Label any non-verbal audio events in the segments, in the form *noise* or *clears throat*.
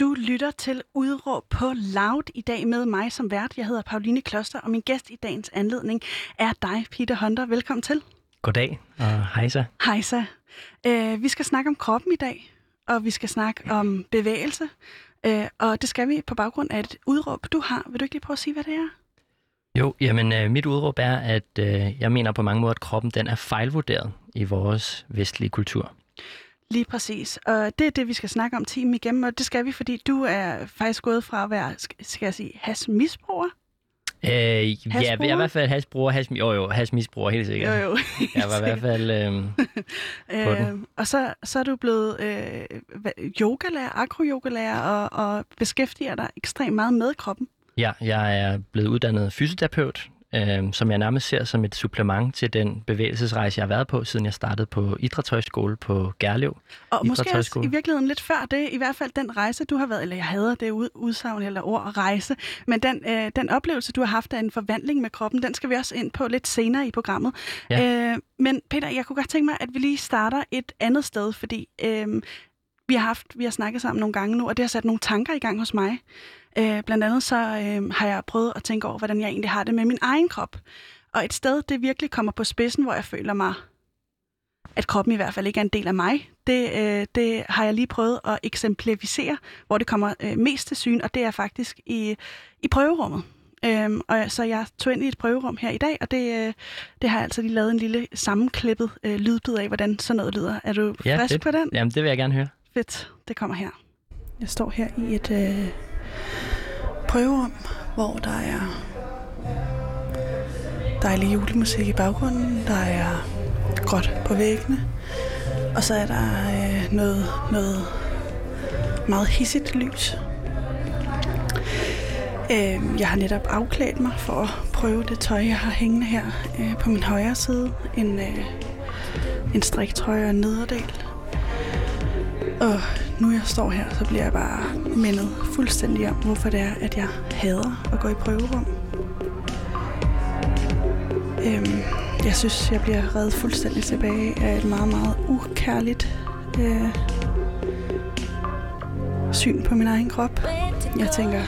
Du lytter til Udråb på Loud i dag med mig som vært. Jeg hedder Pauline Kloster, og min gæst i dagens anledning er dig, Peter Hunter. Velkommen til. Goddag, og hejsa. Hejsa. Uh, vi skal snakke om kroppen i dag, og vi skal snakke om bevægelse. Uh, og det skal vi på baggrund af et udråb, du har. Vil du ikke lige prøve at sige, hvad det er? Jo, jamen øh, mit udråb er, at øh, jeg mener på mange måder, at kroppen den er fejlvurderet i vores vestlige kultur. Lige præcis. Og det er det, vi skal snakke om timen igennem, og det skal vi, fordi du er faktisk gået fra at være, skal jeg sige, hasmisbruger? Øh, ja, jeg er i hvert fald hasbruger, has, jo jo, hasmisbruger, helt sikkert. Jo, jo. *laughs* jeg var i hvert fald øh, *laughs* på Øh, den. og så, så er du blevet øh, yogalærer, akroyogalærer, og, og beskæftiger dig ekstremt meget med kroppen. Ja, jeg er blevet uddannet fysioterapeut, øh, som jeg nærmest ser som et supplement til den bevægelsesrejse, jeg har været på, siden jeg startede på idrætshøjskole på Gerlev. Og måske også i virkeligheden lidt før det, i hvert fald den rejse, du har været, eller jeg hader det ud, udsagn eller ord rejse, men den, øh, den oplevelse, du har haft af en forvandling med kroppen, den skal vi også ind på lidt senere i programmet. Ja. Øh, men Peter, jeg kunne godt tænke mig, at vi lige starter et andet sted, fordi øh, vi har haft, vi har snakket sammen nogle gange nu, og det har sat nogle tanker i gang hos mig. Øh, blandt andet så øh, har jeg prøvet at tænke over, hvordan jeg egentlig har det med min egen krop. Og et sted, det virkelig kommer på spidsen, hvor jeg føler mig at kroppen i hvert fald ikke er en del af mig. Det, øh, det har jeg lige prøvet at eksemplificere, hvor det kommer øh, mest til syn, og det er faktisk i, i prøverummet. Øhm, og så jeg tog ind i et prøverum her i dag, og det, øh, det har jeg altså lige lavet en lille sammenklippet øh, lydbid af, hvordan sådan noget lyder. Er du Ja, frisk fedt. på den? Jamen, det vil jeg gerne høre. Fedt, det kommer her. Jeg står her i et øh, prøverum, hvor der er dejlig julemusik i baggrunden, der er gråt på væggene, og så er der øh, noget, noget meget hissigt lys. Øh, jeg har netop afklædt mig for at prøve det tøj, jeg har hængende her øh, på min højre side. En, øh, en striktrøje og en nederdel. Og nu jeg står her, så bliver jeg bare mindet fuldstændig om, hvorfor det er, at jeg hader at gå i prøverum. Øhm, jeg synes, jeg bliver reddet fuldstændig tilbage af et meget, meget ukærligt øh, syn på min egen krop. Jeg tænker,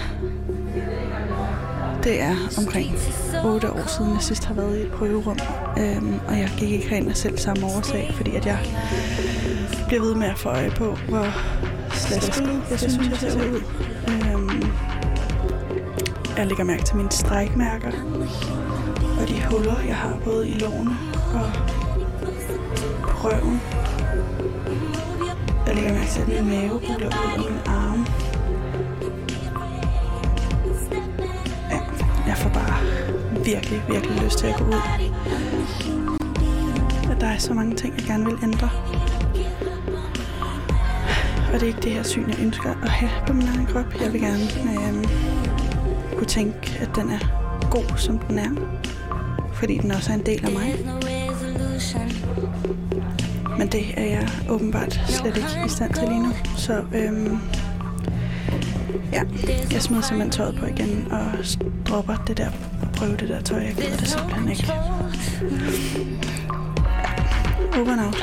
det er omkring 8 år siden, jeg sidst har været i et prøverum. Øhm, og jeg gik ikke herind af selv samme årsag, fordi at jeg bliver ved med at få øje på, hvor slasket jeg synes, jeg ser ud. Øhm, jeg lægger mærke til mine strækmærker og de huller, jeg har både i lårene og på røven. Jeg lægger mærke til, at min mave buler ud af mine arme. Ja, jeg får bare virkelig, virkelig lyst til at gå ud. Der er så mange ting, jeg gerne vil ændre. Og det er ikke det her syn, jeg ønsker at have på min egen krop. Jeg vil gerne øh, kunne tænke, at den er god, som den er. Fordi den også er en del af mig. Men det er jeg åbenbart slet ikke i stand til lige nu. Så øhm, ja, jeg smider simpelthen tøjet på igen og dropper det der prøve det der tøj. Jeg gider det simpelthen ikke. Over and out.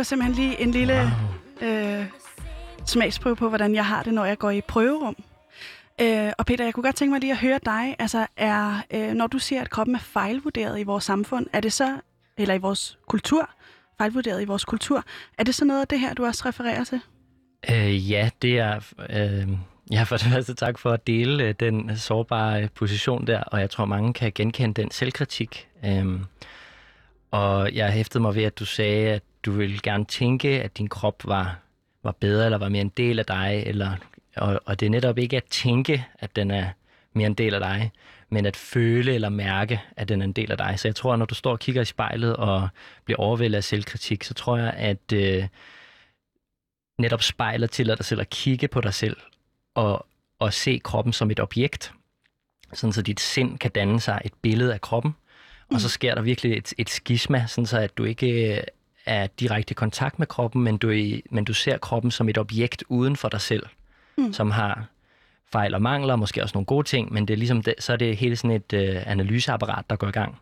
Var simpelthen lige en lille øh, smagsprøve på, hvordan jeg har det, når jeg går i prøverum. Øh, og Peter, jeg kunne godt tænke mig lige at høre dig. Altså, er, øh, når du siger, at kroppen er fejlvurderet i vores samfund, er det så, eller i vores kultur, fejlvurderet i vores kultur, er det så noget af det her, du også refererer til? Øh, ja, det er... Øh, ja, for det første tak for at dele øh, den sårbare position der, og jeg tror, mange kan genkende den selvkritik. Øhm, og jeg hæftede mig ved, at du sagde, at du ville gerne tænke, at din krop var, var bedre, eller var mere en del af dig, eller, og, og det er netop ikke at tænke, at den er mere en del af dig, men at føle eller mærke, at den er en del af dig. Så jeg tror, at når du står og kigger i spejlet og bliver overvældet af selvkritik, så tror jeg, at øh, netop spejlet tillader dig selv at kigge på dig selv og, og se kroppen som et objekt, sådan så dit sind kan danne sig et billede af kroppen, mm. og så sker der virkelig et, et skisma, sådan så at du ikke er direkte kontakt med kroppen, men du, er men du ser kroppen som et objekt uden for dig selv, mm. som har fejl og mangler, måske også nogle gode ting, men det er ligesom det, så er det hele sådan et øh, analyseapparat, der går i gang.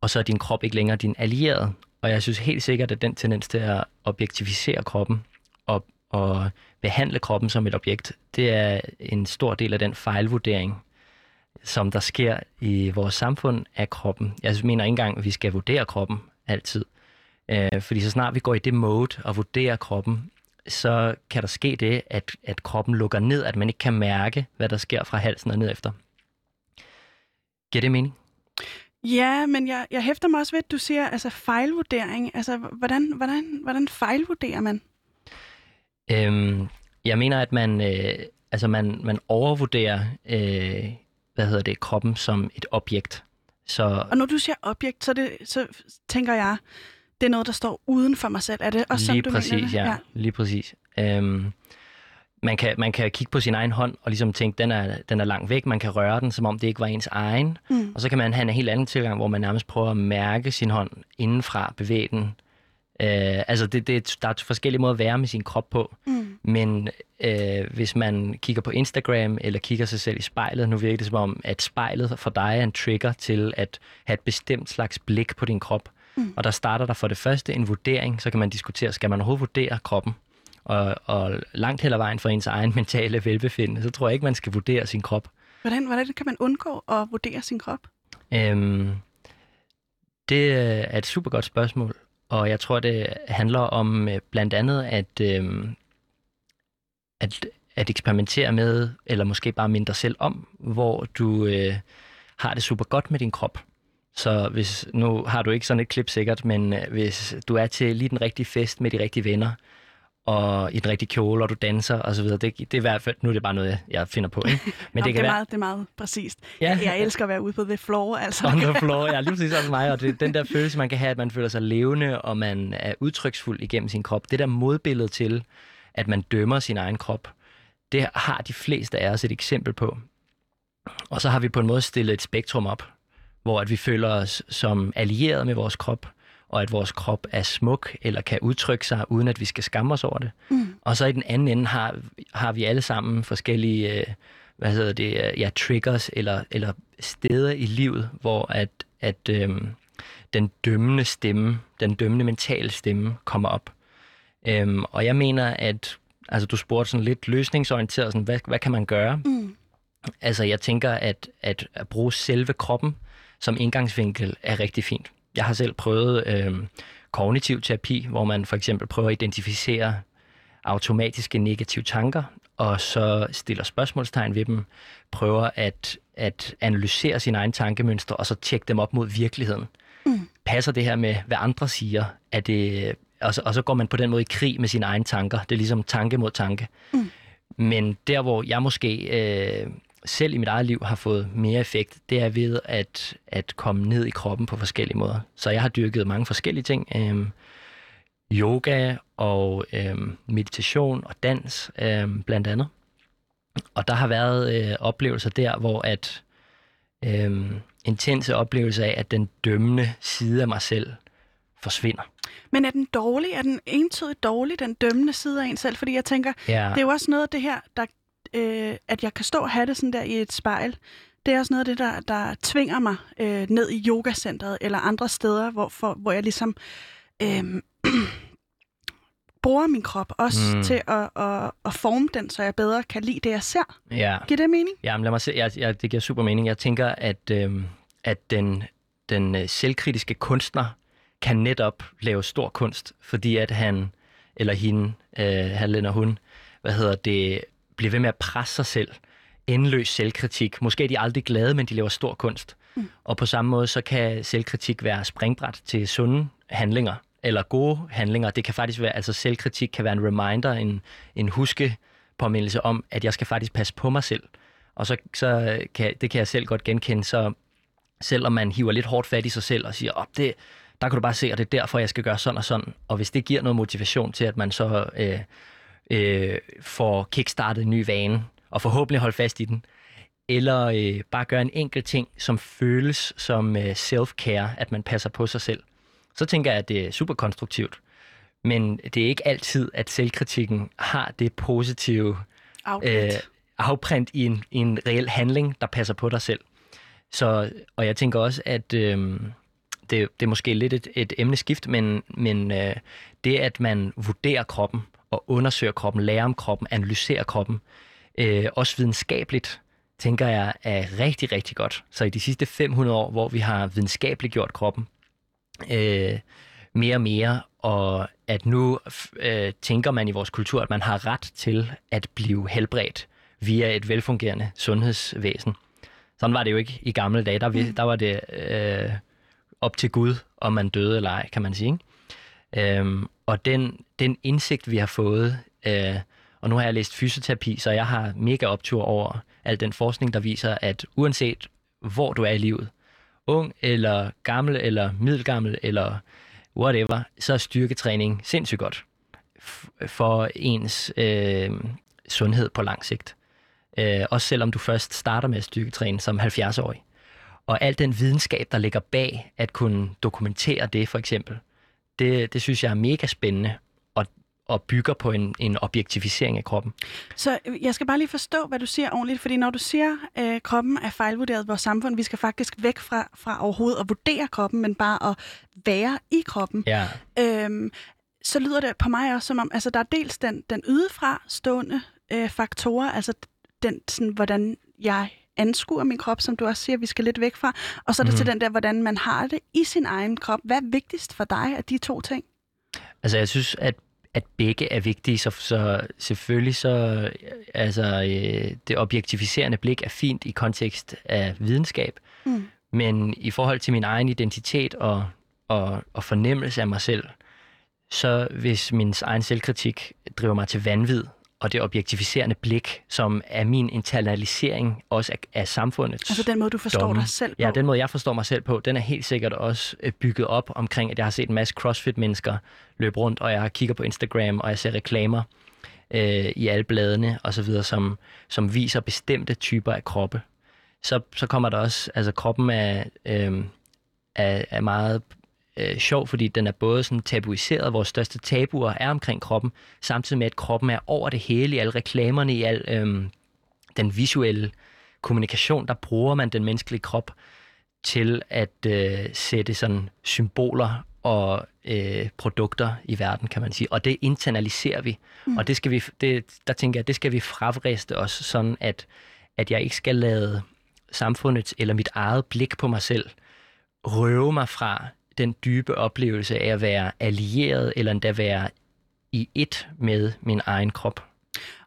Og så er din krop ikke længere din allierede. Og jeg synes helt sikkert, at den tendens til at objektivisere kroppen og, og behandle kroppen som et objekt, det er en stor del af den fejlvurdering, som der sker i vores samfund af kroppen. Jeg mener ikke engang, at vi skal vurdere kroppen altid. Øh, fordi så snart vi går i det mode og vurderer kroppen, så kan der ske det, at, at kroppen lukker ned, at man ikke kan mærke, hvad der sker fra halsen og ned efter. Giver det mening? Ja, men jeg, jeg hæfter mig også ved, at du siger altså fejlvurdering. Altså, hvordan, hvordan, hvordan fejlvurderer man? Øhm, jeg mener, at man, øh, altså man, man overvurderer øh, hvad hedder det, kroppen som et objekt. Så... Og når du siger objekt, så, det, så tænker jeg, det er noget, der står uden for mig selv. Er det også lige sådan, du præcis, mener det? Ja, ja, lige præcis. Øhm, man, kan, man kan kigge på sin egen hånd og ligesom tænke, den er, den er langt væk. Man kan røre den, som om det ikke var ens egen. Mm. Og så kan man have en helt anden tilgang, hvor man nærmest prøver at mærke sin hånd indenfra, bevæge den. Øh, altså, det, det, der er forskellige måder at være med sin krop på. Mm. Men øh, hvis man kigger på Instagram eller kigger sig selv i spejlet, nu virker det som om, at spejlet for dig er en trigger til at have et bestemt slags blik på din krop. Mm. Og der starter der for det første en vurdering, så kan man diskutere, skal man overhovedet vurdere kroppen? Og, og langt heller vejen for ens egen *laughs* mentale velbefindende, så tror jeg ikke, man skal vurdere sin krop. Hvordan, hvordan kan man undgå at vurdere sin krop? Øhm, det er et super godt spørgsmål, og jeg tror, det handler om øh, blandt andet at, øhm, at, at eksperimentere med, eller måske bare minde dig selv om, hvor du øh, har det super godt med din krop. Så hvis, nu har du ikke sådan et klip sikkert, men øh, hvis du er til lige den rigtige fest med de rigtige venner, og i den rigtige kjole, og du danser og så videre. Det, det er i hvert fald, nu er det bare noget, jeg finder på, ikke? *laughs* Men Nå, det, kan det, er være... meget, det er meget præcist. Ja. Jeg elsker at være ude på the floor, altså. *laughs* On the floor, ja, lige præcis også mig, og det, den der følelse, man kan have, at man føler sig levende, og man er udtryksfuld igennem sin krop. Det der modbillede til, at man dømmer sin egen krop, det har de fleste af os et eksempel på. Og så har vi på en måde stillet et spektrum op, hvor at vi føler os som allieret med vores krop, og at vores krop er smuk eller kan udtrykke sig, uden at vi skal skamme os over det. Mm. Og så i den anden ende har, har vi alle sammen forskellige øh, hvad hedder det, øh, ja, triggers eller, eller steder i livet, hvor at, at øh, den dømmende stemme, den dømmende mentale stemme kommer op. Øhm, og jeg mener, at altså, du spurgte sådan lidt løsningsorienteret, sådan, hvad, hvad kan man gøre? Mm. Altså jeg tænker, at, at, at bruge selve kroppen som indgangsvinkel er rigtig fint. Jeg har selv prøvet øh, kognitiv terapi, hvor man for eksempel prøver at identificere automatiske negative tanker, og så stiller spørgsmålstegn ved dem, prøver at, at analysere sine egne tankemønstre, og så tjekke dem op mod virkeligheden. Mm. Passer det her med, hvad andre siger? Er det, og, så, og så går man på den måde i krig med sine egne tanker. Det er ligesom tanke mod tanke. Mm. Men der, hvor jeg måske øh, selv i mit eget liv har fået mere effekt, det er ved at, at komme ned i kroppen på forskellige måder. Så jeg har dyrket mange forskellige ting. Øhm, yoga og øhm, meditation og dans øhm, blandt andet. Og der har været øh, oplevelser der, hvor at øhm, intense oplevelser af, at den dømmende side af mig selv forsvinder. Men er den dårlig? Er den entydigt dårlig, den dømmende side af en selv? Fordi jeg tænker, ja. det er jo også noget af det her, der øh, at jeg kan stå og have det sådan der i et spejl, det er også noget af det, der, der tvinger mig øh, ned i yogacentret eller andre steder, hvor, for, hvor jeg ligesom øh, *clears throat* bruger min krop også mm. til at, at, at forme den, så jeg bedre kan lide det, jeg ser. Ja. Giver det mening? Ja, men lad mig se. Jeg, jeg, det giver super mening. Jeg tænker, at, øh, at den, den øh, selvkritiske kunstner kan netop lave stor kunst, fordi at han eller hende, øh, han eller hun, hvad hedder det, bliver ved med at presse sig selv. Endeløs selvkritik. Måske er de aldrig glade, men de laver stor kunst. Mm. Og på samme måde, så kan selvkritik være springbræt til sunde handlinger, eller gode handlinger. Det kan faktisk være, altså selvkritik kan være en reminder, en, en huske påmindelse om, at jeg skal faktisk passe på mig selv. Og så, så kan, det kan jeg selv godt genkende, så selvom man hiver lidt hårdt fat i sig selv og siger, oh, det, der kan du bare se, at det er derfor, jeg skal gøre sådan og sådan. Og hvis det giver noget motivation til, at man så øh, øh, får kickstartet en ny vane, og forhåbentlig holde fast i den, eller øh, bare gøre en enkelt ting, som føles som øh, self-care, at man passer på sig selv. Så tænker jeg, at det er super konstruktivt. Men det er ikke altid, at selvkritikken har det positive outlet, øh, afprint i en, i en reel handling, der passer på dig selv. Så, og jeg tænker også, at øh, det, det er måske lidt et, et emneskift, men, men øh, det, at man vurderer kroppen og undersøger kroppen, lærer om kroppen, analyserer kroppen, øh, også videnskabeligt, tænker jeg er rigtig, rigtig godt. Så i de sidste 500 år, hvor vi har videnskabeligt gjort kroppen øh, mere og mere, og at nu øh, tænker man i vores kultur, at man har ret til at blive helbredt via et velfungerende sundhedsvæsen. Sådan var det jo ikke i gamle dage. Der, mm. der var det øh, op til Gud, om man døde eller ej, kan man sige. Ikke? Øhm, og den, den indsigt, vi har fået, øh, og nu har jeg læst fysioterapi, så jeg har mega optur over al den forskning, der viser, at uanset hvor du er i livet, ung eller gammel eller middelgammel eller whatever, så er styrketræning sindssygt godt for ens øh, sundhed på lang sigt. Øh, også selvom du først starter med at styrketræne som 70-årig. Og al den videnskab, der ligger bag at kunne dokumentere det, for eksempel, det, det synes jeg er mega spændende og, og bygger på en, en objektificering af kroppen. Så jeg skal bare lige forstå, hvad du siger ordentligt, fordi når du siger, at øh, kroppen er fejlvurderet i vores samfund, vi skal faktisk væk fra, fra overhovedet at vurdere kroppen, men bare at være i kroppen. Ja. Øhm, så lyder det på mig også som om, altså der er dels den, den ydefra stående øh, faktorer, altså den, sådan, hvordan jeg anskuer min krop, som du også siger, vi skal lidt væk fra. Og så er det mm. til den der, hvordan man har det i sin egen krop. Hvad er vigtigst for dig af de to ting? Altså, jeg synes, at at begge er vigtige, så, så selvfølgelig så, altså, øh, det objektificerende blik er fint i kontekst af videnskab, mm. men i forhold til min egen identitet og, og, og fornemmelse af mig selv, så hvis min egen selvkritik driver mig til vanvid, og det objektificerende blik, som er min internalisering også af, af samfundet. Altså den måde, du forstår domme. dig selv på? Ja, den måde, jeg forstår mig selv på, den er helt sikkert også øh, bygget op omkring, at jeg har set en masse CrossFit-mennesker løbe rundt, og jeg kigger på Instagram, og jeg ser reklamer øh, i alle bladene osv., som, som viser bestemte typer af kroppe. Så, så kommer der også, altså kroppen er, øh, er, er meget øh, sjov, fordi den er både sådan tabuiseret, vores største tabuer er omkring kroppen, samtidig med, at kroppen er over det hele, i alle reklamerne, i al øh, den visuelle kommunikation, der bruger man den menneskelige krop til at øh, sætte sådan symboler og øh, produkter i verden, kan man sige. Og det internaliserer vi. Mm. Og det skal vi, det, der tænker jeg, det skal vi fravriste os, sådan at, at jeg ikke skal lade samfundets eller mit eget blik på mig selv røve mig fra den dybe oplevelse af at være allieret, eller endda være i et med min egen krop.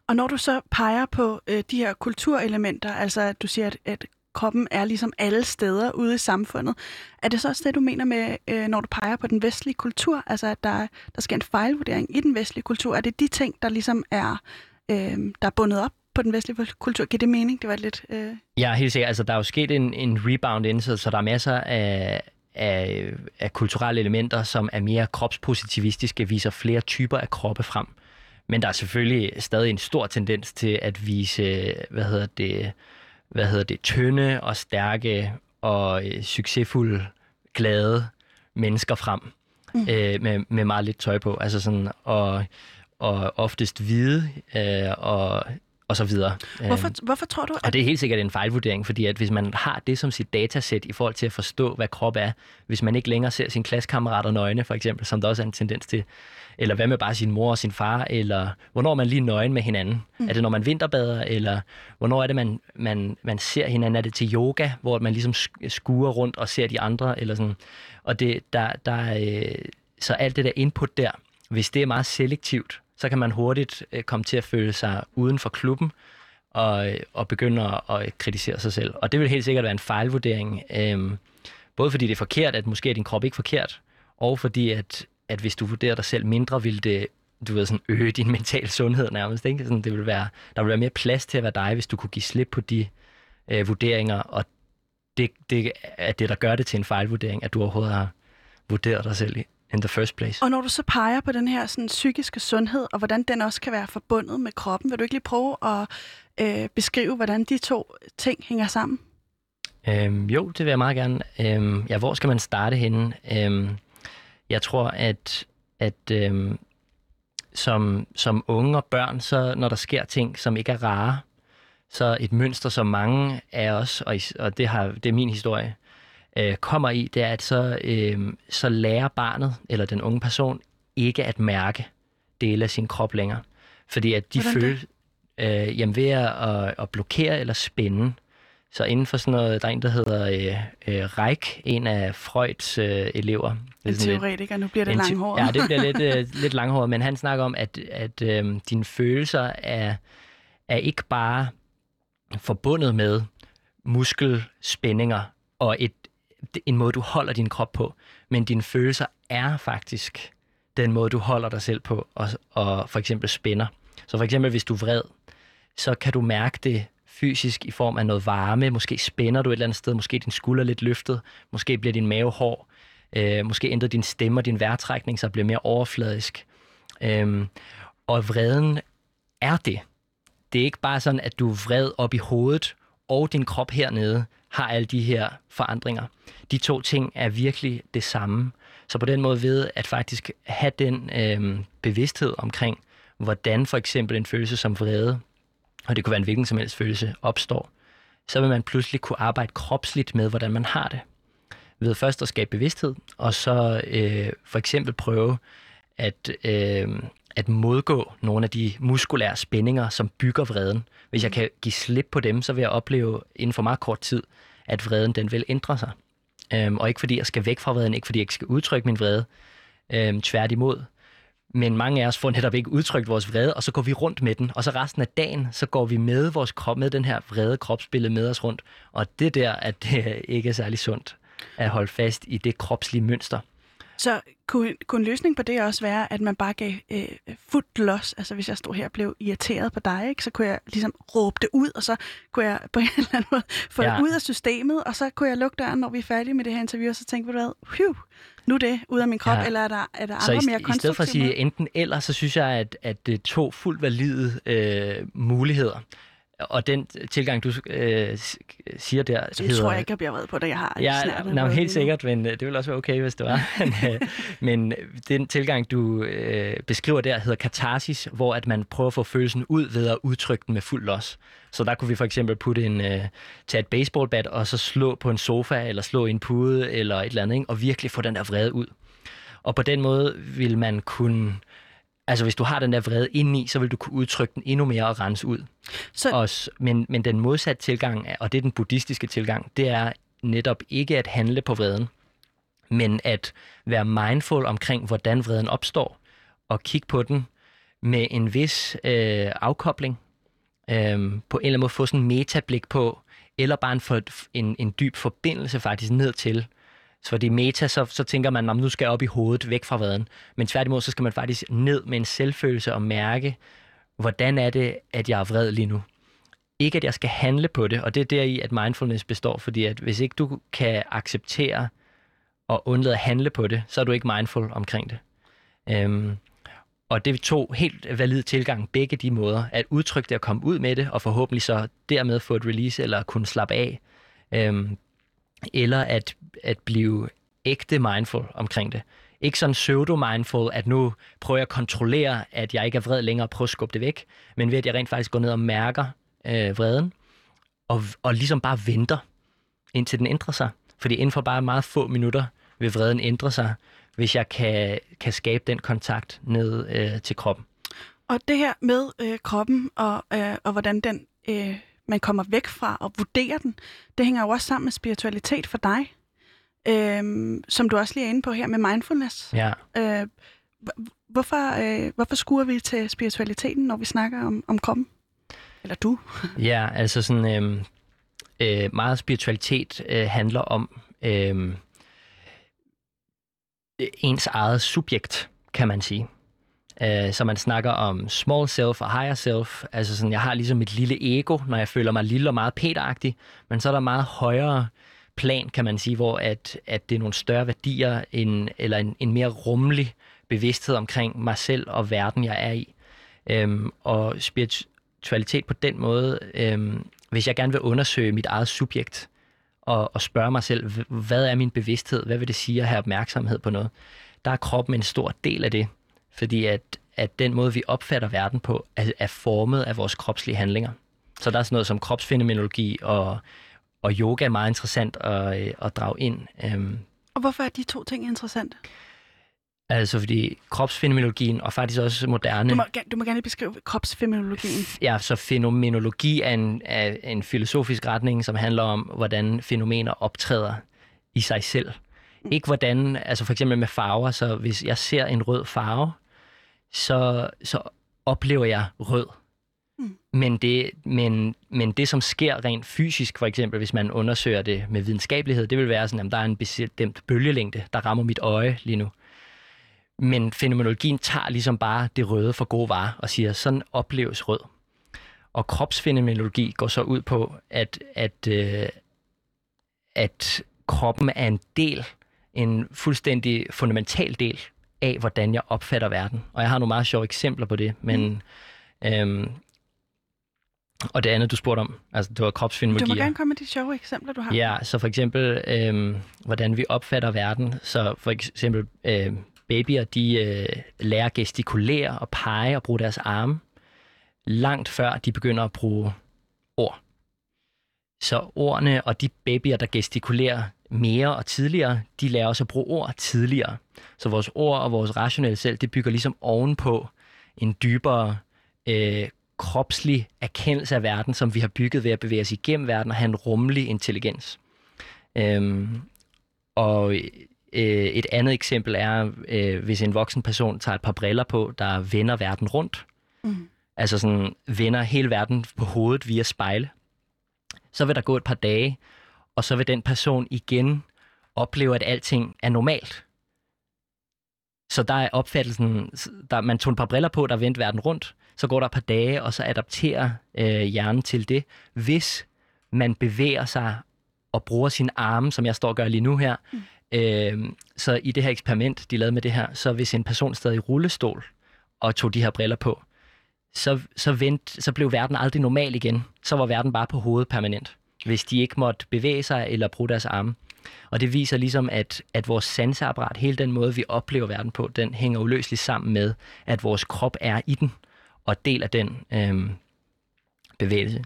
Og når du så peger på øh, de her kulturelementer, altså at du siger, at, at kroppen er ligesom alle steder ude i samfundet, er det så også det, du mener med, øh, når du peger på den vestlige kultur, altså at der, der sker en fejlvurdering i den vestlige kultur? Er det de ting, der ligesom er, øh, der er bundet op på den vestlige kultur. Giver det mening? Det var lidt... Øh... Ja, helt sikkert. Altså, der er jo sket en, en rebound indsat, så der er masser af, af, af kulturelle elementer, som er mere kropspositivistiske, viser flere typer af kroppe frem. Men der er selvfølgelig stadig en stor tendens til at vise, hvad hedder det, hvad hedder det, tynde og stærke og øh, succesfulde, glade mennesker frem mm. øh, med, med meget lidt tøj på. Altså sådan, og, og oftest hvide øh, og og så videre. Hvorfor, øhm, hvorfor tror du? At... Og det er helt sikkert en fejlvurdering, fordi at hvis man har det som sit datasæt i forhold til at forstå, hvad krop er, hvis man ikke længere ser sine klassekammerater nøgne, for eksempel, som der også er en tendens til, eller hvad med bare sin mor og sin far, eller hvornår man lige nøgen med hinanden? Mm. Er det, når man vinterbader, eller hvornår er det, man, man, man ser hinanden? Er det til yoga, hvor man ligesom skuer rundt og ser de andre? Eller sådan. Og det, der, der, øh, så alt det der input der, hvis det er meget selektivt, så kan man hurtigt øh, komme til at føle sig uden for klubben og, øh, og begynde at, at øh, kritisere sig selv. Og det vil helt sikkert være en fejlvurdering, øh, både fordi det er forkert, at måske er din krop ikke forkert, og fordi at, at hvis du vurderer dig selv mindre, vil det du ved, sådan øge din *laughs* mentale sundhed nærmest. Ikke? Sådan, det vil være, der vil være mere plads til at være dig, hvis du kunne give slip på de øh, vurderinger, og det, det er det, der gør det til en fejlvurdering, at du overhovedet har vurderet dig selv in the first place. Og når du så peger på den her sådan, psykiske sundhed, og hvordan den også kan være forbundet med kroppen, vil du ikke lige prøve at øh, beskrive, hvordan de to ting hænger sammen? Øhm, jo, det vil jeg meget gerne. Øhm, ja, hvor skal man starte henne? Øhm, jeg tror, at, at øhm, som, som unge og børn, så når der sker ting, som ikke er rare, så et mønster, som mange af os, og, og det, har, det er min historie, øh, kommer i, det er, at så, øh, så lærer barnet eller den unge person ikke at mærke dele af sin krop længere. Fordi at de føler, øh, jamen ved at, at, at blokere eller spænde, så inden for sådan noget, der er en, der hedder øh, øh, Reich, en af Freuds øh, elever. En teoretiker, nu bliver det langhåret. Ja, det bliver lidt, øh, *laughs* lidt langhåret, men han snakker om, at, at øh, dine følelser er, er ikke bare forbundet med muskelspændinger og et, en måde, du holder din krop på, men dine følelser er faktisk den måde, du holder dig selv på og, og for eksempel spænder. Så for eksempel, hvis du er vred, så kan du mærke det fysisk i form af noget varme. Måske spænder du et eller andet sted, måske din skulder lidt løftet, måske bliver din mave hård, øh, måske ændrer din stemme og din vejrtrækning så bliver mere overfladisk. Øhm, og vreden er det. Det er ikke bare sådan, at du er vred op i hovedet, og din krop hernede har alle de her forandringer. De to ting er virkelig det samme. Så på den måde ved at faktisk have den øh, bevidsthed omkring, hvordan for eksempel en følelse som vrede, og det kunne være en hvilken som helst følelse, opstår, så vil man pludselig kunne arbejde kropsligt med, hvordan man har det. Ved først at skabe bevidsthed, og så øh, for eksempel prøve at, øh, at modgå nogle af de muskulære spændinger, som bygger vreden. Hvis jeg kan give slip på dem, så vil jeg opleve inden for meget kort tid, at vreden den vil ændre sig. Øhm, og ikke fordi jeg skal væk fra vreden, ikke fordi jeg ikke skal udtrykke min vrede. Øhm, tværtimod. Men mange af os får netop ikke udtrykt vores vrede, og så går vi rundt med den. Og så resten af dagen, så går vi med vores krop, med den her vrede kropsbillede med os rundt. Og det der, at det ikke er særlig sundt at holde fast i det kropslige mønster. Så kunne, kunne en løsning på det også være, at man bare gav øh, fuldt los? Altså hvis jeg stod her og blev irriteret på dig, ikke, så kunne jeg ligesom råbe det ud, og så kunne jeg på *laughs* en eller anden måde få ja. det ud af systemet, og så kunne jeg lukke døren, når vi er færdige med det her interview, og så tænke, ved du hvad, Phew, nu er det ud af min krop, ja. eller er der, er der andre så i, mere konstruktive i stedet for at sige enten eller, så synes jeg, at, at det er to fuldt valide øh, muligheder. Og den tilgang, du øh, siger der... Det hedder, tror jeg ikke, jeg bliver været på det, jeg har. Ja, nej, helt sikkert, men øh, det vil også være okay, hvis det var. *laughs* Øh, men den tilgang, du øh, beskriver der, hedder katarsis, hvor at man prøver at få følelsen ud ved at udtrykke den med fuld los. Så der kunne vi for eksempel putte en, øh, tage et baseballbat og så slå på en sofa, eller slå i en pude, eller et eller andet, ikke? og virkelig få den der vrede ud. Og på den måde vil man kunne Altså hvis du har den der vrede indeni, så vil du kunne udtrykke den endnu mere og rense ud. Så... Også, men, men den modsatte tilgang, og det er den buddhistiske tilgang, det er netop ikke at handle på vreden, men at være mindful omkring, hvordan vreden opstår, og kigge på den med en vis øh, afkobling, øh, på en eller anden måde få sådan en metablik på, eller bare en, for, en, en dyb forbindelse faktisk ned til, så fordi meta, så, så tænker man, at nu skal jeg op i hovedet, væk fra vaden. Men tværtimod, så skal man faktisk ned med en selvfølelse og mærke, hvordan er det, at jeg er vred lige nu. Ikke at jeg skal handle på det, og det er deri, i, at mindfulness består, fordi at hvis ikke du kan acceptere og undlade at handle på det, så er du ikke mindful omkring det. Øhm, og det er to helt valide tilgang, begge de måder, at udtrykke det og komme ud med det, og forhåbentlig så dermed få et release eller kunne slappe af. Øhm, eller at, at blive ægte mindful omkring det. Ikke sådan pseudo-mindful, at nu prøver jeg at kontrollere, at jeg ikke er vred længere og prøver at skubbe det væk, men ved at jeg rent faktisk går ned og mærker øh, vreden, og, og ligesom bare venter, indtil den ændrer sig. Fordi inden for bare meget få minutter vil vreden ændre sig, hvis jeg kan, kan skabe den kontakt ned øh, til kroppen. Og det her med øh, kroppen, og, øh, og hvordan den øh, man kommer væk fra og vurderer den, det hænger jo også sammen med spiritualitet for dig, øhm, som du også lige er inde på her med mindfulness. Ja. Øh, hvorfor, øh, hvorfor skuer vi til spiritualiteten, når vi snakker om, om kroppen? Eller du? *laughs* ja, altså sådan øh, øh, meget spiritualitet øh, handler om øh, ens eget subjekt, kan man sige. Øh, så man snakker om small self og higher self. Altså sådan, jeg har ligesom et lille ego, når jeg føler mig lille og meget peteragtig. Men så er der meget højere plan, kan man sige, hvor at, at det er nogle større værdier, end, eller en, en mere rummelig bevidsthed omkring mig selv og verden, jeg er i. Øhm, og spiritualitet på den måde, øhm, hvis jeg gerne vil undersøge mit eget subjekt, og, og spørge mig selv, hvad er min bevidsthed? Hvad vil det sige at have opmærksomhed på noget? Der er kroppen en stor del af det. Fordi at, at den måde, vi opfatter verden på, er, er formet af vores kropslige handlinger. Så der er sådan noget som kropsfænomenologi og, og yoga er meget interessant at, øh, at drage ind. Øhm, Og hvorfor er de to ting interessante? altså fordi kropsfænomenologien og faktisk også moderne... Du må, du må gerne beskrive kropsfænomenologien. Ja, så fænomenologi er en, er en filosofisk retning, som handler om, hvordan fænomener optræder i sig selv. Mm. Ikke hvordan, altså for eksempel med farver, så hvis jeg ser en rød farve, så, så oplever jeg rød. Mm. Men, det, men, men det, som sker rent fysisk, for eksempel hvis man undersøger det med videnskabelighed, det vil være sådan, at der er en bestemt bølgelængde, der rammer mit øje lige nu. Men fænomenologien tager ligesom bare det røde for gode varer og siger, sådan opleves rød. Og kropsfænomenologi går så ud på, at, at, øh, at kroppen er en del, en fuldstændig fundamental del af, hvordan jeg opfatter verden. Og jeg har nogle meget sjove eksempler på det, men... Mm. Øhm, og det andet, du spurgte om, altså det var Du kropsfænomenologi. må gerne komme med de sjove eksempler, du har. Ja, så for eksempel, øhm, hvordan vi opfatter verden. Så for eksempel, øh, babyer, de øh, lærer gestikulere og pege og bruge deres arme, langt før de begynder at bruge ord. Så ordene og de babyer, der gestikulerer mere og tidligere, de lærer også at bruge ord tidligere. Så vores ord og vores rationelle selv, det bygger ligesom ovenpå en dybere øh, kropslig erkendelse af verden, som vi har bygget ved at bevæge os igennem verden og have en rummelig intelligens. Øhm, og øh, et andet eksempel er, øh, hvis en voksen person tager et par briller på, der vender verden rundt, Mm. altså sådan vender hele verden på hovedet via spejle, så vil der gå et par dage, og så vil den person igen opleve, at alting er normalt. Så der er opfattelsen, der, man tog et par briller på, der vendte verden rundt, så går der et par dage, og så adapterer øh, hjernen til det. Hvis man bevæger sig og bruger sine arme, som jeg står og gør lige nu her, mm. øh, så i det her eksperiment, de lavede med det her, så hvis en person stod i rullestol og tog de her briller på, så, så, vent, så blev verden aldrig normal igen. Så var verden bare på hovedet permanent, hvis de ikke måtte bevæge sig eller bruge deres arme. Og det viser ligesom, at, at vores sanseapparat, hele den måde, vi oplever verden på, den hænger uløseligt sammen med, at vores krop er i den, og del af den øhm, bevægelse.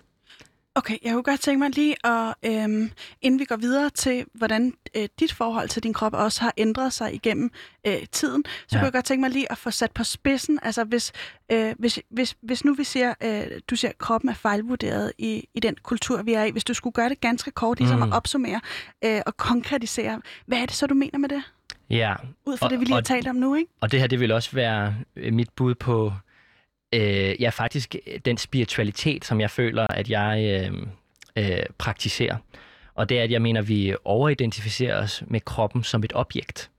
Okay, jeg kunne godt tænke mig lige, at, øhm, inden vi går videre til, hvordan øh, dit forhold til din krop også har ændret sig igennem øh, tiden, så ja. Kunne jeg godt tænke mig lige at få sat på spidsen. Altså hvis, øh, hvis, hvis, hvis nu vi siger, øh, du siger, at kroppen er fejlvurderet i, i den kultur, vi er i. Hvis du skulle gøre det ganske kort, ligesom Mm. at opsummere øh, og konkretisere, hvad er det så, du mener med det? Ja, Ud fra Og- det, vi lige har og- talt om nu, ikke? og det her det vil også være øh, mit bud på, øh, ja faktisk øh, den spiritualitet, som jeg føler, at jeg øh, øh, praktiserer. Og det er, at jeg mener, at vi overidentificerer os med kroppen som et objekt,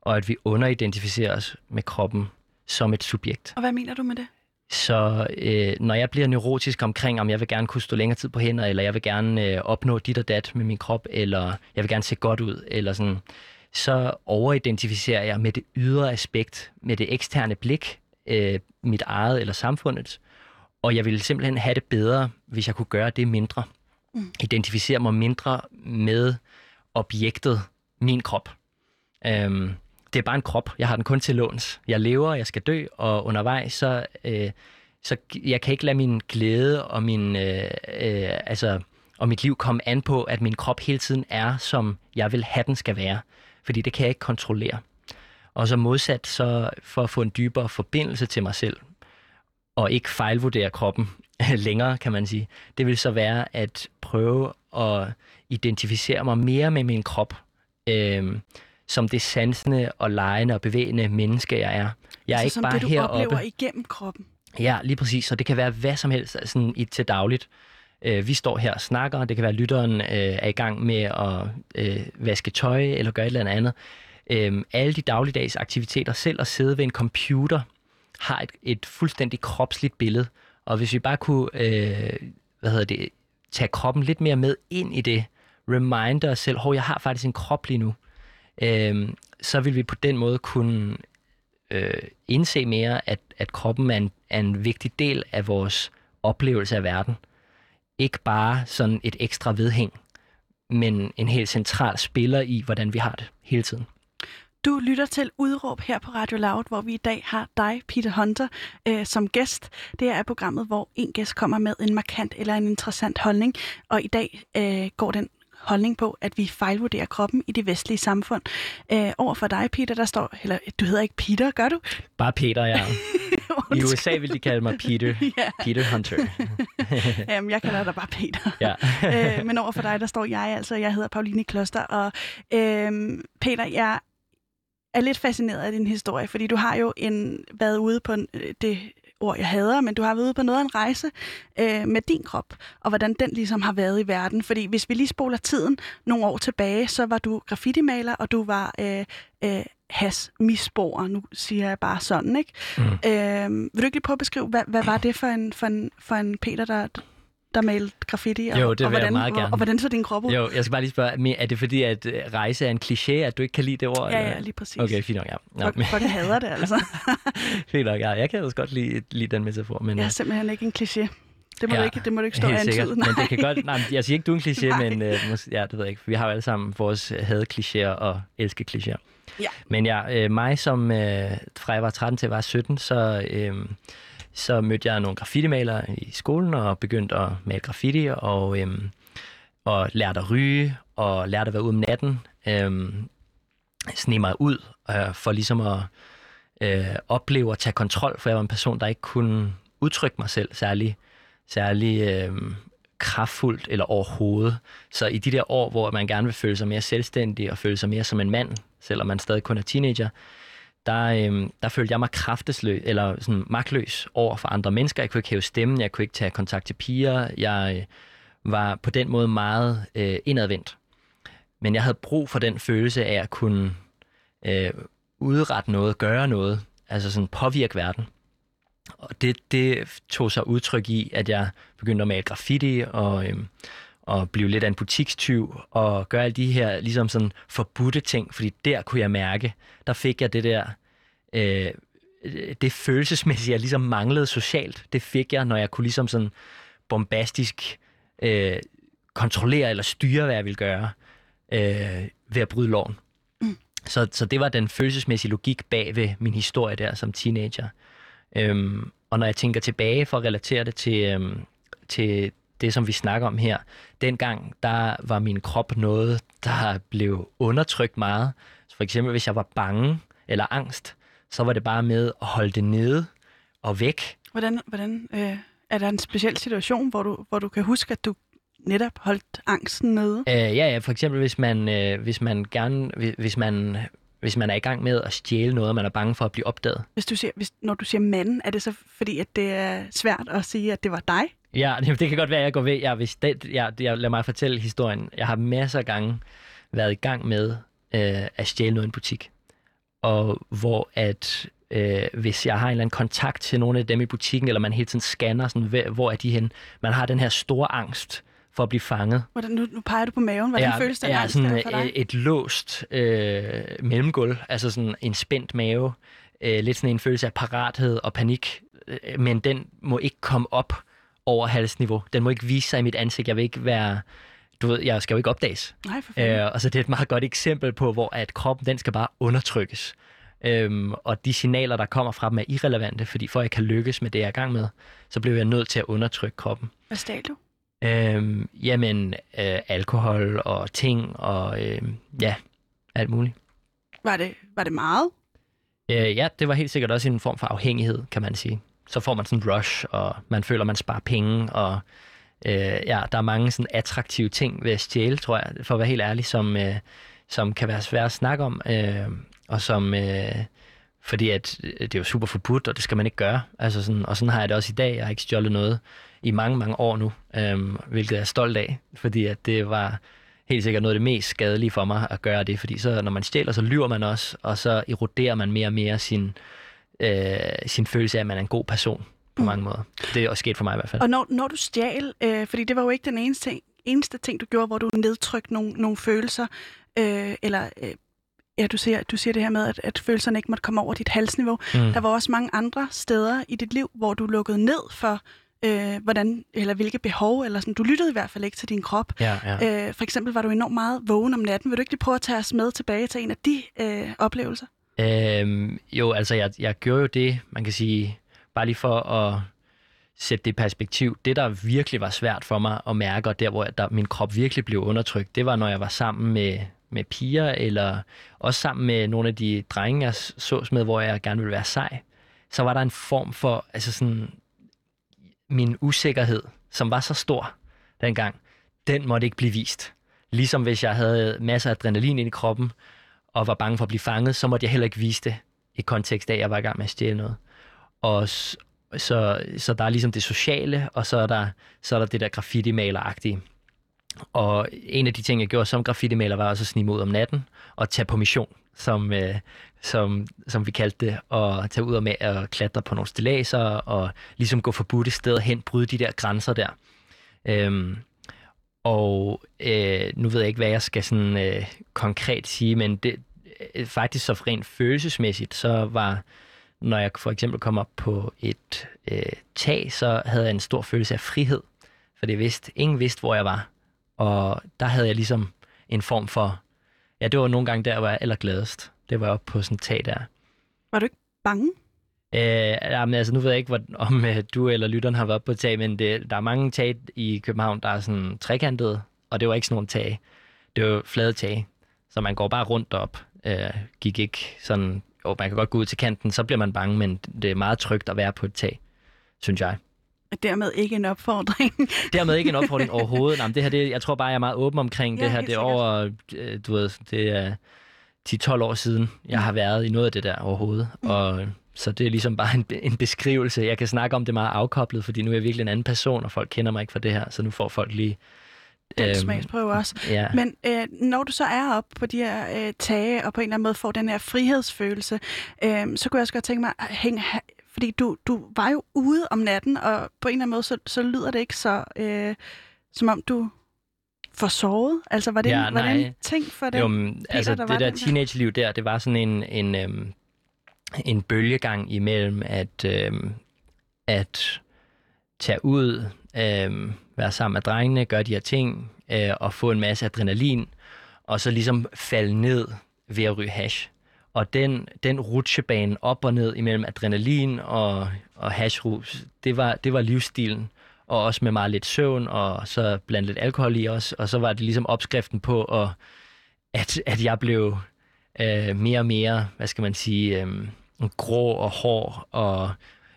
og at vi underidentificerer os med kroppen som et subjekt. Og hvad mener du med det? Så øh, når jeg bliver neurotisk omkring, om jeg vil gerne kunne stå længere tid på hænder, eller jeg vil gerne øh, opnå dit og dat med min krop, eller jeg vil gerne se godt ud, eller sådan, så overidentificerer jeg med det ydre aspekt, med det eksterne blik, øh, mit eget eller samfundets, og jeg ville simpelthen have det bedre, hvis jeg kunne gøre det mindre. Mm. Identificere mig mindre med objektet, min krop. Øhm, det er bare en krop. Jeg har den kun til låns. Jeg lever, jeg skal dø, og undervejs, så, øh, så jeg kan ikke lade min glæde og min, øh, øh, altså, og mit liv komme an på, at min krop hele tiden er, som jeg vil have den skal være. Fordi det kan jeg ikke kontrollere. Og så modsat, så for at få en dybere forbindelse til mig selv, og ikke fejlvurdere kroppen *laughs* længere, kan man sige, det vil så være at prøve at identificere mig mere med min krop, øh, som det sansende og lejende og bevægende menneske, jeg er. Jeg er altså, ikke som bare det, du heroppe. oplever igennem kroppen. Ja, lige præcis. Så det kan være hvad som helst sådan i, til dagligt. Øh, vi står her og snakker, og det kan være, at lytteren øh, er i gang med at øh, vaske tøj eller gøre et eller andet. Øh, alle de dagligdags aktiviteter, selv at sidde ved en computer, har et, et fuldstændig kropsligt billede. Og hvis vi bare kunne øh, hvad hedder det, tage kroppen lidt mere med ind i det, reminder os selv, hov, jeg har faktisk en krop lige nu, øh, så vil vi på den måde kunne øh, indse mere, at, at kroppen er en, er en vigtig del af vores oplevelse af verden. Ikke bare sådan et ekstra vedhæng, men en helt central spiller i, hvordan vi har det hele tiden. Du lytter til Udråb her på Radio Loud, hvor vi i dag har dig, Peter Hunter, øh, som gæst. Det er programmet, hvor en gæst kommer med en markant eller en interessant holdning, og i dag øh, går den holdning på, at vi fejlvurderer kroppen i det vestlige samfund. Øh, over for dig, Peter, der står, eller du hedder ikke Peter, gør du? Bare Peter, ja. *laughs* I USA vil de kalde mig Peter. *laughs* ja. Peter Hunter. *laughs* Jamen, jeg kalder dig bare Peter. ja. øh, men over for dig, der står jeg altså, jeg hedder Pauline Kloster, og øh, Peter, jeg er lidt fascineret af din historie, fordi du har jo en, været ude på en, øh, det ord, jeg hader, men du har været ude på noget af en rejse øh, med din krop, og hvordan den ligesom har været i verden. Fordi hvis vi lige spoler tiden nogle år tilbage, så var du graffiti-maler, og du var øh, øh, has-misbruger. Nu siger jeg bare sådan, ikke? Mm. Øh, vil du ikke lige prøve at beskrive, hvad, hvad *clears throat* var det for en, for en, for en Peter, der, der malte graffiti? Og, jo, det vil og hvordan, jeg meget gerne. Og, og hvordan så din krop ud? Jo, jeg skal bare lige spørge, er det fordi, at øh, rejse er en kliché, at du ikke kan lide det ord? Ja, ja, lige præcis. Okay, fint nok, ja. Nå, Fuck, fucking hader det, altså. *laughs* fint nok, ja. Jeg kan også godt lide, lide den metafor. Men, jeg er øh, simpelthen ikke en kliché. Det må, ja, du ikke, det må du ikke stå og antyde. Men det kan godt, nej, jeg siger ikke, du er en kliché, men måske, ja, det ved jeg ikke. Vi har jo alle sammen vores had klichéer og elske klichéer. Ja. Men ja, øh, mig som øh, fra jeg var 13 til jeg var 17, så, øh, så mødte jeg nogle graffitimalere i skolen og begyndte at male graffiti og, øhm, og lærte at ryge og lærte at være ude om natten. Øhm, sne mig ud øh, for ligesom at øh, opleve og tage kontrol, for jeg var en person, der ikke kunne udtrykke mig selv særlig, særlig øh, kraftfuldt eller overhovedet. Så i de der år, hvor man gerne vil føle sig mere selvstændig og føle sig mere som en mand, selvom man stadig kun er teenager, der, øh, der følte jeg mig kraftesløs, eller sådan magtløs over for andre mennesker. Jeg kunne ikke hæve stemmen, jeg kunne ikke tage kontakt til piger. Jeg øh, var på den måde meget øh, indadvendt. Men jeg havde brug for den følelse af at kunne øh, udrette noget, gøre noget, altså sådan påvirke verden. Og det, det tog sig udtryk i, at jeg begyndte at male graffiti og, Øh, og blive lidt af en butikstyv og gøre alle de her ligesom sådan forbudte ting, fordi der kunne jeg mærke, der fik jeg det der, øh, det følelsesmæssige, jeg ligesom manglede socialt, det fik jeg, når jeg kunne ligesom sådan bombastisk øh, kontrollere eller styre, hvad jeg ville gøre øh, ved at bryde loven. Mm. Så, så det var den følelsesmæssige logik bag ved min historie der som teenager. Øhm, og når jeg tænker tilbage for at relatere det til, øhm, til det, som vi snakker om her, dengang, der var min krop noget, der blev undertrykt meget. Så for eksempel, hvis jeg var bange eller angst, så var det bare med at holde det nede og væk. Hvordan, hvordan øh, er der en speciel situation, hvor du, hvor du kan huske, at du netop holdt angsten nede? Øh, ja, ja, for eksempel hvis man, øh, hvis man gerne, hvis, hvis man hvis man er i gang med at stjæle noget, og man er bange for at blive opdaget. Hvis du siger, hvis, når du siger manden, er det så fordi, at det er svært at sige, at det var dig? Ja, *laughs* det kan godt være, at jeg går ved. Ja, hvis det, ja, jeg, lad mig fortælle historien. Jeg har masser af gange været i gang med øh, at stjæle noget i en butik. Og hvor at øh, hvis jeg har en eller anden kontakt til nogle af dem i butikken, eller man hele tiden scanner, sådan, hvor er de hen, man har den her store angst for at blive fanget. Hvordan, nu, nu peger du på maven. Hvordan ja, føles det ja, sådan for dig? et låst øh, mellemgulv, altså sådan en spændt mave, øh, lidt sådan en følelse af parathed og panik, øh, men den må ikke komme op over halsniveau. Den må ikke vise sig i mit ansigt. Jeg vil ikke være du ved, jeg skal jo ikke opdages. Nej, for fanden. øh, og så det er et meget godt eksempel på, hvor at kroppen, den skal bare undertrykkes. Øhm, og de signaler, der kommer fra dem, er irrelevante, fordi for at jeg kan lykkes med det, jeg er i gang med, så bliver jeg nødt til at undertrykke kroppen. Hvad stjal du? Øhm, jamen, øh, alkohol og ting og øh, ja, alt muligt. Var det, var det meget? Øh, ja, det var helt sikkert også en form for afhængighed, kan man sige. Så får man sådan en rush, og man føler, man sparer penge, og øh, ja, der er mange sådan attraktive ting ved at stjæle, tror jeg, for at være helt ærlig, som, øh, som kan være svært at snakke om, øh, og som... Øh, fordi at det er jo super forbudt, og det skal man ikke gøre. Altså sådan, og sådan har jeg det også i dag. Jeg har ikke stjålet noget i mange, mange år nu, øhm, hvilket jeg er stolt af, fordi at det var helt sikkert noget af det mest skadelige for mig at gøre det, fordi så når man stjæler, så lyver man også, og så eroderer man mere og mere sin, øh, sin følelse af, at man er en god person på mm. mange måder. Det er også sket for mig i hvert fald. Og når, når du stjal, øh, fordi det var jo ikke den eneste ting, eneste ting, du gjorde, hvor du nedtrykte nogle, nogle følelser, øh, eller øh, ja, du siger, du siger det her med, at, at følelserne ikke måtte komme over dit halsniveau. Mm. Der var også mange andre steder i dit liv, hvor du lukkede ned for øh, hvordan, eller hvilke behov, eller sådan, du lyttede i hvert fald ikke til din krop. Ja, ja. Øh, for eksempel var du enormt meget vågen om natten. Vil du ikke lige prøve at tage os med tilbage til en af de øh, oplevelser? Øhm, jo, altså jeg, jeg gjorde jo det, man kan sige, bare lige for at sætte det i perspektiv. Det, der virkelig var svært for mig at mærke, og der, hvor der, min krop virkelig blev undertrykt, det var, når jeg var sammen med, med piger, eller også sammen med nogle af de drenge, jeg sås med, hvor jeg gerne ville være sej. Så var der en form for, altså sådan, min usikkerhed, som var så stor dengang, den måtte ikke blive vist. Ligesom hvis jeg havde masser af adrenalin ind i kroppen, og var bange for at blive fanget, så måtte jeg heller ikke vise det i kontekst af, at jeg var i gang med at stjæle noget. Og så, så der er ligesom det sociale, og så er der, så er der det der graffiti-maleragtige. Og en af de ting, jeg gjorde som graffiti-maler, var også at snige ud om natten og tage på mission, som, øh, som, som vi kaldte det, og tage ud og med at klatre på nogle stilaser og ligesom gå forbudte steder hen, bryde de der grænser der. Øhm, og øh, nu ved jeg ikke, hvad jeg skal sådan øh, konkret sige, men det, øh, faktisk så rent følelsesmæssigt, så var, når jeg for eksempel kom op på et øh, tag, så havde jeg en stor følelse af frihed, for det vidste, ingen vidste, hvor jeg var. Og der havde jeg ligesom en form for, ja, det var nogle gange der, hvor jeg allergladest. Det var oppe på sådan et tag der. Var du ikke bange? Øh, jamen, altså, nu ved jeg ikke, hvor, om uh, du eller lytteren har været på tag, men det, der er mange tag i København, der er sådan trekantede, og det var ikke sådan nogle tag. Det var flade tag, så man går bare rundt op. Øh, gik ikke sådan, jo, man kan godt gå ud til kanten, så bliver man bange, men det er meget trygt at være på et tag, synes jeg. Dermed ikke en opfordring. *laughs* Dermed ikke en opfordring *laughs* overhovedet. Nej, det her, det, jeg tror bare, jeg er meget åben omkring ja, det her. Det er over, øh, du ved, det er 10-12 år siden, jeg har været i noget af det der overhovedet. Mm. Og så det er ligesom bare en, en beskrivelse. Jeg kan snakke om det meget afkoblet, fordi nu er jeg virkelig en anden person, og folk kender mig ikke for det her, så nu får folk lige... Den øhm, smagsprøve også. Ja. Men øh, når du så er op på de her øh, tage, og på en eller anden måde får den her frihedsfølelse, øh, så kunne jeg også godt tænke mig at hænge... Fordi du, du var jo ude om natten, og på en eller anden måde, så, så lyder det ikke så... Øh, som om du for sovet? Altså, var det, ja, en, var det en ting for den? Jo, Peter, altså, der det der teenage-liv der, det var sådan en, en, øhm, en bølgegang imellem at, øh, at tage ud, øh, være sammen med drengene, gøre de her ting, øh, og få en masse adrenalin, og så ligesom falde ned ved at ryge hash. Og den, den rutsjebane op og ned imellem adrenalin og, og hashrus, det var, det var livsstilen. Og også med meget lidt søvn, og så blandt lidt alkohol i os. Og så var det ligesom opskriften på, at, at, at jeg blev øh, mere og mere, hvad skal man sige, øh, grå og hård, og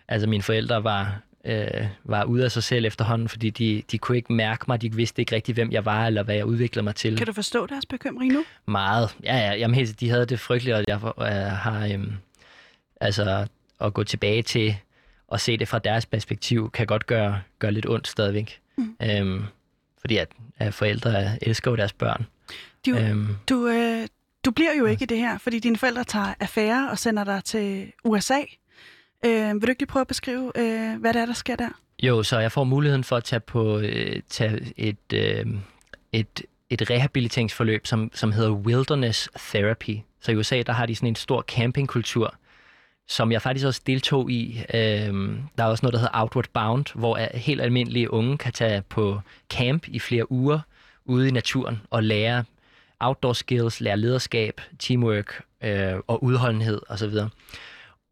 altså mine forældre var, øh, var ude af sig selv efterhånden, fordi de, de kunne ikke mærke mig, de vidste ikke rigtig, hvem jeg var, eller hvad jeg udviklede mig til. Kan du forstå deres bekymring nu? Meget. Ja, ja jamen, helt, de havde det frygteligt, og jeg øh, har, øh, altså, at gå tilbage til og se det fra deres perspektiv, kan godt gøre, gøre lidt ondt stadigvæk. Mm. Øhm, fordi at, at forældre elsker jo deres børn. Du, øhm, du, øh, du bliver jo ikke i det her, fordi dine forældre tager affære og sender dig til USA. Øh, vil du ikke lige prøve at beskrive, øh, hvad det er, der sker der? Jo, så jeg får muligheden for at tage på øh, tage et, øh, et, et rehabiliteringsforløb, som, som hedder Wilderness Therapy. Så i USA, der har de sådan en stor campingkultur, som jeg faktisk også deltog i. Øh, der er også noget, der hedder Outward Bound, hvor helt almindelige unge kan tage på camp i flere uger ude i naturen og lære outdoor skills, lære lederskab, teamwork øh, og udholdenhed osv.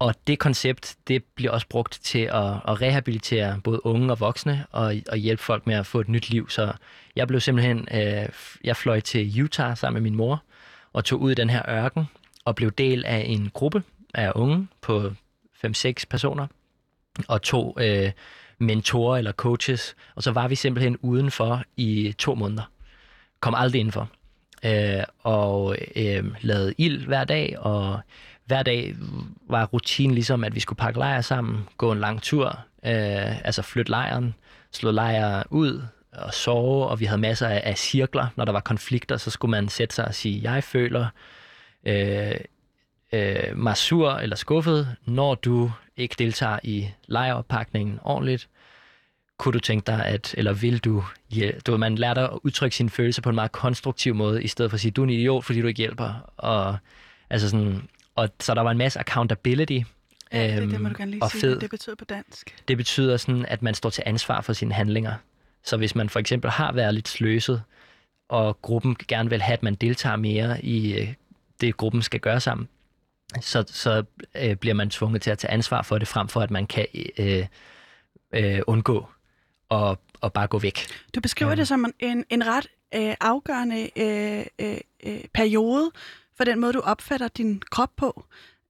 Og det koncept, det bliver også brugt til at, at rehabilitere både unge og voksne og, og hjælpe folk med at få et nyt liv. Så jeg blev simpelthen, øh, jeg fløj til Utah sammen med min mor og tog ud i den her ørken og blev del af en gruppe af unge på 5-6 personer og to øh, mentorer eller coaches. Og så var vi simpelthen udenfor i to måneder. Kom aldrig indenfor øh, og øh, lavede ild hver dag, og hver dag var rutinen ligesom, at vi skulle pakke lejr sammen, gå en lang tur, øh, altså flytte lejren, slå lejr ud og sove, og vi havde masser af, af cirkler. Når der var konflikter, så skulle man sætte sig og sige, jeg føler øh, øh, mig sur eller skuffet, når du ikke deltager i lejreoppakningen ordentligt kunne du tænke dig, at, eller vil du, ja, du man lærer dig at udtrykke sine følelser på en meget konstruktiv måde, i stedet for at sige, du er en idiot, fordi du ikke hjælper. Og, altså sådan, og så der var en masse accountability, Ja, det er det, øhm, må du gerne lige og sige, fed. det betyder på dansk. Det betyder sådan, at man står til ansvar for sine handlinger. Så hvis man for eksempel har været lidt sløset, og gruppen gerne vil have, at man deltager mere i øh, det, gruppen skal gøre sammen, så, så øh, bliver man tvunget til at tage ansvar for det, frem for at man kan øh, øh, undgå at, at bare gå væk. Du beskriver Ja. det som en, en, en ret øh, afgørende øh, øh, øh, periode for den måde, du opfatter din krop på.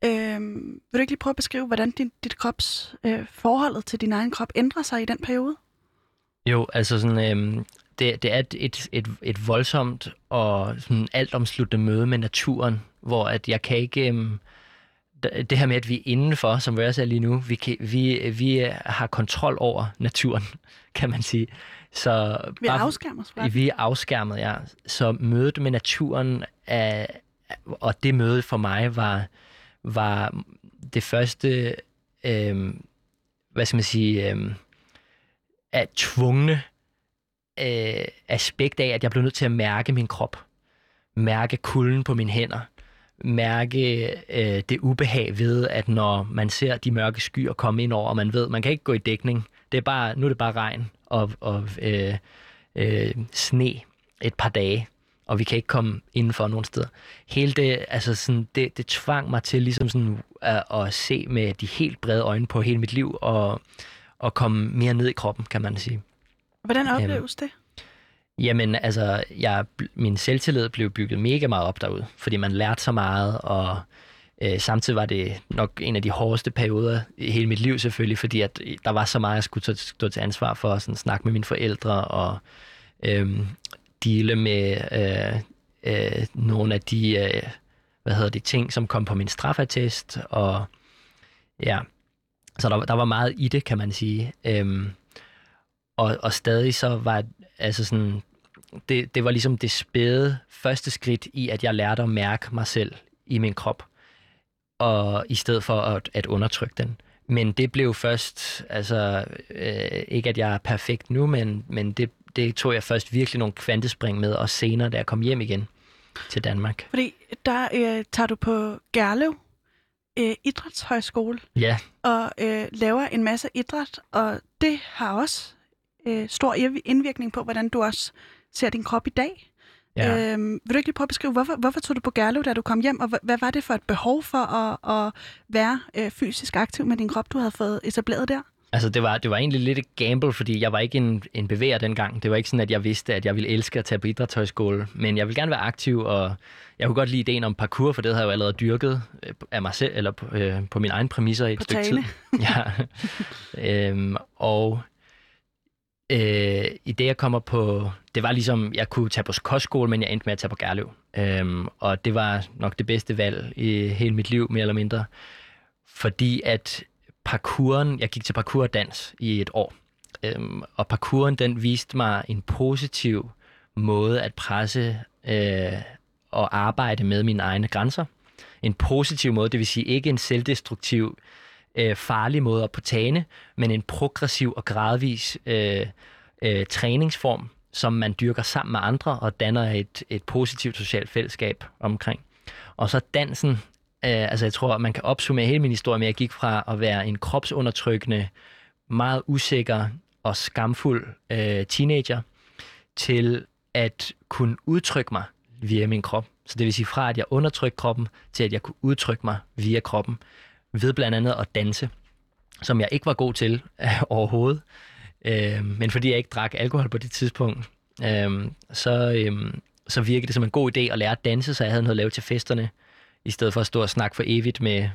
Øh, vil du ikke lige prøve at beskrive, hvordan din, dit krops øh, forholdet til din egen krop ændrer sig i den periode? Jo, altså sådan, øhm, det, det er et, et, et, voldsomt og sådan altomsluttende møde med naturen, hvor at jeg kan ikke... Øhm, det her med, at vi er indenfor, som vi også er lige nu, vi, kan, vi, vi har kontrol over naturen, *laughs* kan man sige. Så Vi os fra vi er afskærmet, ja. Så mødet med naturen, er, og det møde for mig var, var det første, øh, hvad skal man sige, øh, at tvungne øh, aspekt af, at jeg blev nødt til at mærke min krop. Mærke kulden på mine hænder. Mærke øh, det ubehag ved, at når man ser de mørke skyer komme ind over, og man ved, man kan ikke gå i dækning. Det er bare, nu er det bare regn og, og øh, øh, sne et par dage, og vi kan ikke komme indenfor nogen steder. Hele det, altså sådan, det, det tvang mig til ligesom sådan at, at se med de helt brede øjne på hele mit liv, og, og komme mere ned i kroppen, kan man sige. Hvordan opleves det? Jamen, altså, jeg, min selvtillid blev bygget mega meget op derude, fordi man lærte så meget, og øh, samtidig var det nok en af de hårdeste perioder i hele mit liv selvfølgelig, fordi at der var så meget, jeg skulle stå til ansvar for, sådan snakke med mine forældre, og øh, dele med øh, øh, nogle af de, øh, hvad hedder det, ting, som kom på min straffatest, og ja, så der, der var meget i det, kan man sige. Øhm, og, og stadig så var altså sådan, det, det var ligesom det spæde første skridt i, at jeg lærte at mærke mig selv i min krop, og i stedet for at, at undertrykke den. Men det blev først, altså øh, ikke at jeg er perfekt nu, men, men det, det tog jeg først virkelig nogle kvantespring med, og senere, da jeg kom hjem igen til Danmark. Fordi der øh, tager du på Gerlev øh, Idrætshøjskole Ja, og øh, laver en masse idræt, og det har også øh, stor indvirkning på, hvordan du også ser din krop i dag. ja. Øhm, vil du ikke lige prøve at beskrive, hvorfor, hvorfor tog du på Gerlev, da du kom hjem, og hvad, hvad var det for et behov for at, at være øh, fysisk aktiv med din krop, du havde fået etableret der? Altså, det var, det var egentlig lidt et gamble, fordi jeg var ikke en, en bevæger dengang. Det var ikke sådan, at jeg vidste, at jeg ville elske at tage på idrætshøjskole. Men jeg ville gerne være aktiv, og jeg kunne godt lide ideen om parkour, for det havde jeg jo allerede dyrket øh, af mig selv, eller på, øh, på mine egne præmisser i et På stykke tale. tid. Ja. *laughs* øhm, og øh, i det, jeg kommer på... Det var ligesom, jeg kunne tage på kostskole, men jeg endte med at tage på Gerlev. Øhm, og det var nok det bedste valg i hele mit liv, mere eller mindre. Fordi at parkouren, jeg gik til parkour dans i et år. Øhm, og parkouren, den viste mig en positiv måde at presse øh, og arbejde med mine egne grænser. En positiv måde, det vil sige ikke en selvdestruktiv, øh, farlig måde at påtage, men en progressiv og gradvis øh, øh, træningsform, som man dyrker sammen med andre og danner et, et positivt socialt fællesskab omkring. Og så dansen, øh, altså jeg tror, man kan opsummere hele min historie med, at jeg gik fra at være en kropsundertrykkende, meget usikker og skamfuld øh, teenager, til at kunne udtrykke mig via min krop. Så det vil sige fra, at jeg undertrykte kroppen, til at jeg kunne udtrykke mig via kroppen, ved blandt andet at danse, som jeg ikke var god til øh, overhovedet. Øh, men fordi jeg ikke drak alkohol på det tidspunkt, øh, så, øh, så virkede det som en god idé at lære at danse, så jeg havde noget at lave til festerne, i stedet for at stå og snakke for evigt med